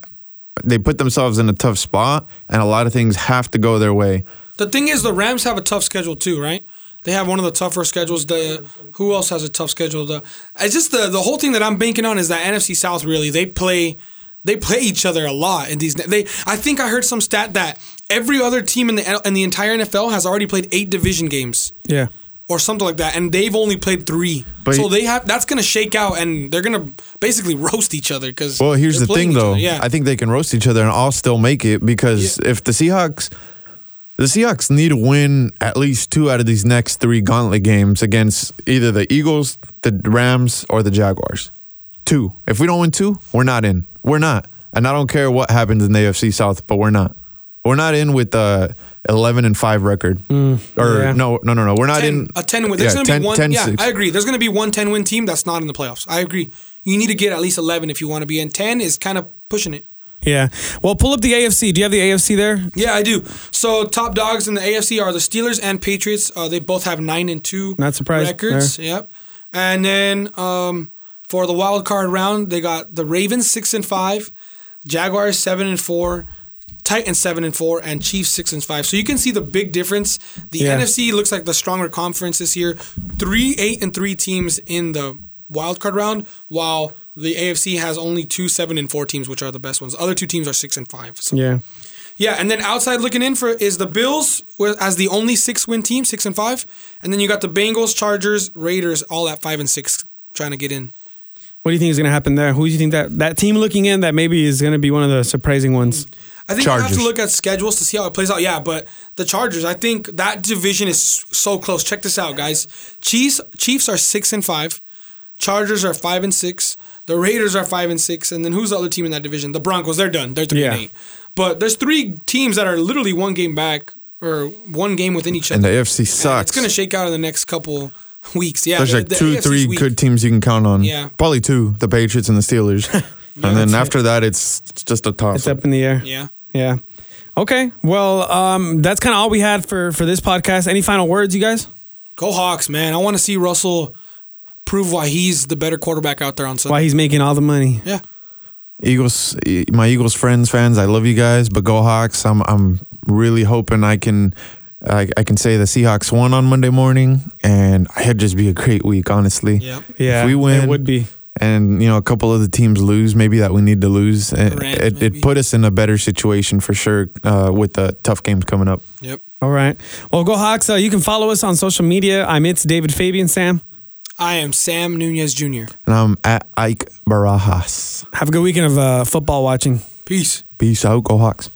They put themselves in a tough spot, and a lot of things have to go their way. The thing is, the Rams have a tough schedule too, right? They have one of the tougher schedules. The who else has a tough schedule? The it's just the the whole thing that I'm banking on is that NFC South. Really, they play they play each other a lot in these. They, I think I heard some stat that every other team in the in the entire NFL has already played eight division games Yeah. or something like that, and they've only played three. But- so they have that's gonna shake out, and they're gonna basically roast each other because. Well, here's the thing, though. Yeah, I think they can roast each other and all still make it because if the Seahawks, the Seahawks need to win at least two out of these next three gauntlet games against either the Eagles, the Rams, or the Jaguars. Two. If we don't win two, we're not in. We're not. And I don't care what happens in the AFC South, but we're not. We're not in with the 11 and 5 record. or yeah. no, no, no, no. We're not 10, in a 10 win. There's yeah, going to 10 be one. 10 yeah, six. I agree. There's going to be one 10 win team that's not in the playoffs. I agree. You need to get at least 11 if you want to be in. 10 is kind of pushing it. Yeah. Well, pull up the AFC. Do you have the AFC there? Yeah, I do. So top dogs in the AFC are the Steelers and Patriots. Uh, they both have nine and two Not surprised records. Yep. And then um, for the wild card round, they got the Ravens six and five, Jaguars seven and four, Titans seven and four, and Chiefs six and five. So you can see the big difference. The Yeah. NFC looks like the stronger conference this year. Three eight and three teams in the wild card round, while the AFC has only two seven and four teams, which are the best ones. The other two teams are six and five. So Yeah. yeah, and then outside looking in for is the Bills as the only six win team, six and five, and then you got the Bengals, Chargers, Raiders, all at five and six, trying to get in. What do you think is going to happen there? Who do you think that that team looking in that maybe is going to be one of the surprising ones? I think you have to look at schedules to see how it plays out. Yeah, but the Chargers, I think that division is so close. Check this out, guys. Chiefs, Chiefs are six and five. Chargers are five and six. The Raiders are five and six, and then who's the other team in that division? The Broncos. They're done. They're three and eight. But there's three teams that are literally one game back or one game within each other. And the AFC And sucks. It's gonna shake out in the next couple weeks. Yeah, There's the- like the two, AFC's three weak. good teams you can count on. Yeah. Probably two, the Patriots and the Steelers. and then after that, it's, it's just a toss. It's up in the air. Yeah. Yeah. Okay. Well, um, that's kind of all we had for for this podcast. Any final words, you guys? Go Hawks, man! I want to see Russell prove why he's the better quarterback out there on Sunday. Why he's making all the money? Yeah, Eagles, my Eagles friends, fans, I love you guys, but go Hawks. I'm, I'm really hoping I can, I, I can say the Seahawks won on Monday morning, and it'd just be a great week, honestly. yeah. Yeah, if we win, it would be. and you know a couple of the teams lose, maybe that we need to lose. It, Rams, it, maybe. it put us in a better situation for sure uh, with the tough games coming up. Yep. All right. Well, go Hawks. Uh, you can follow us on social media. I'm it's David Fabian. Sam. I am Sam Nunez Jr. And I'm at Ike Barajas. Have a good weekend of uh, football watching. Peace. Peace out, go Hawks.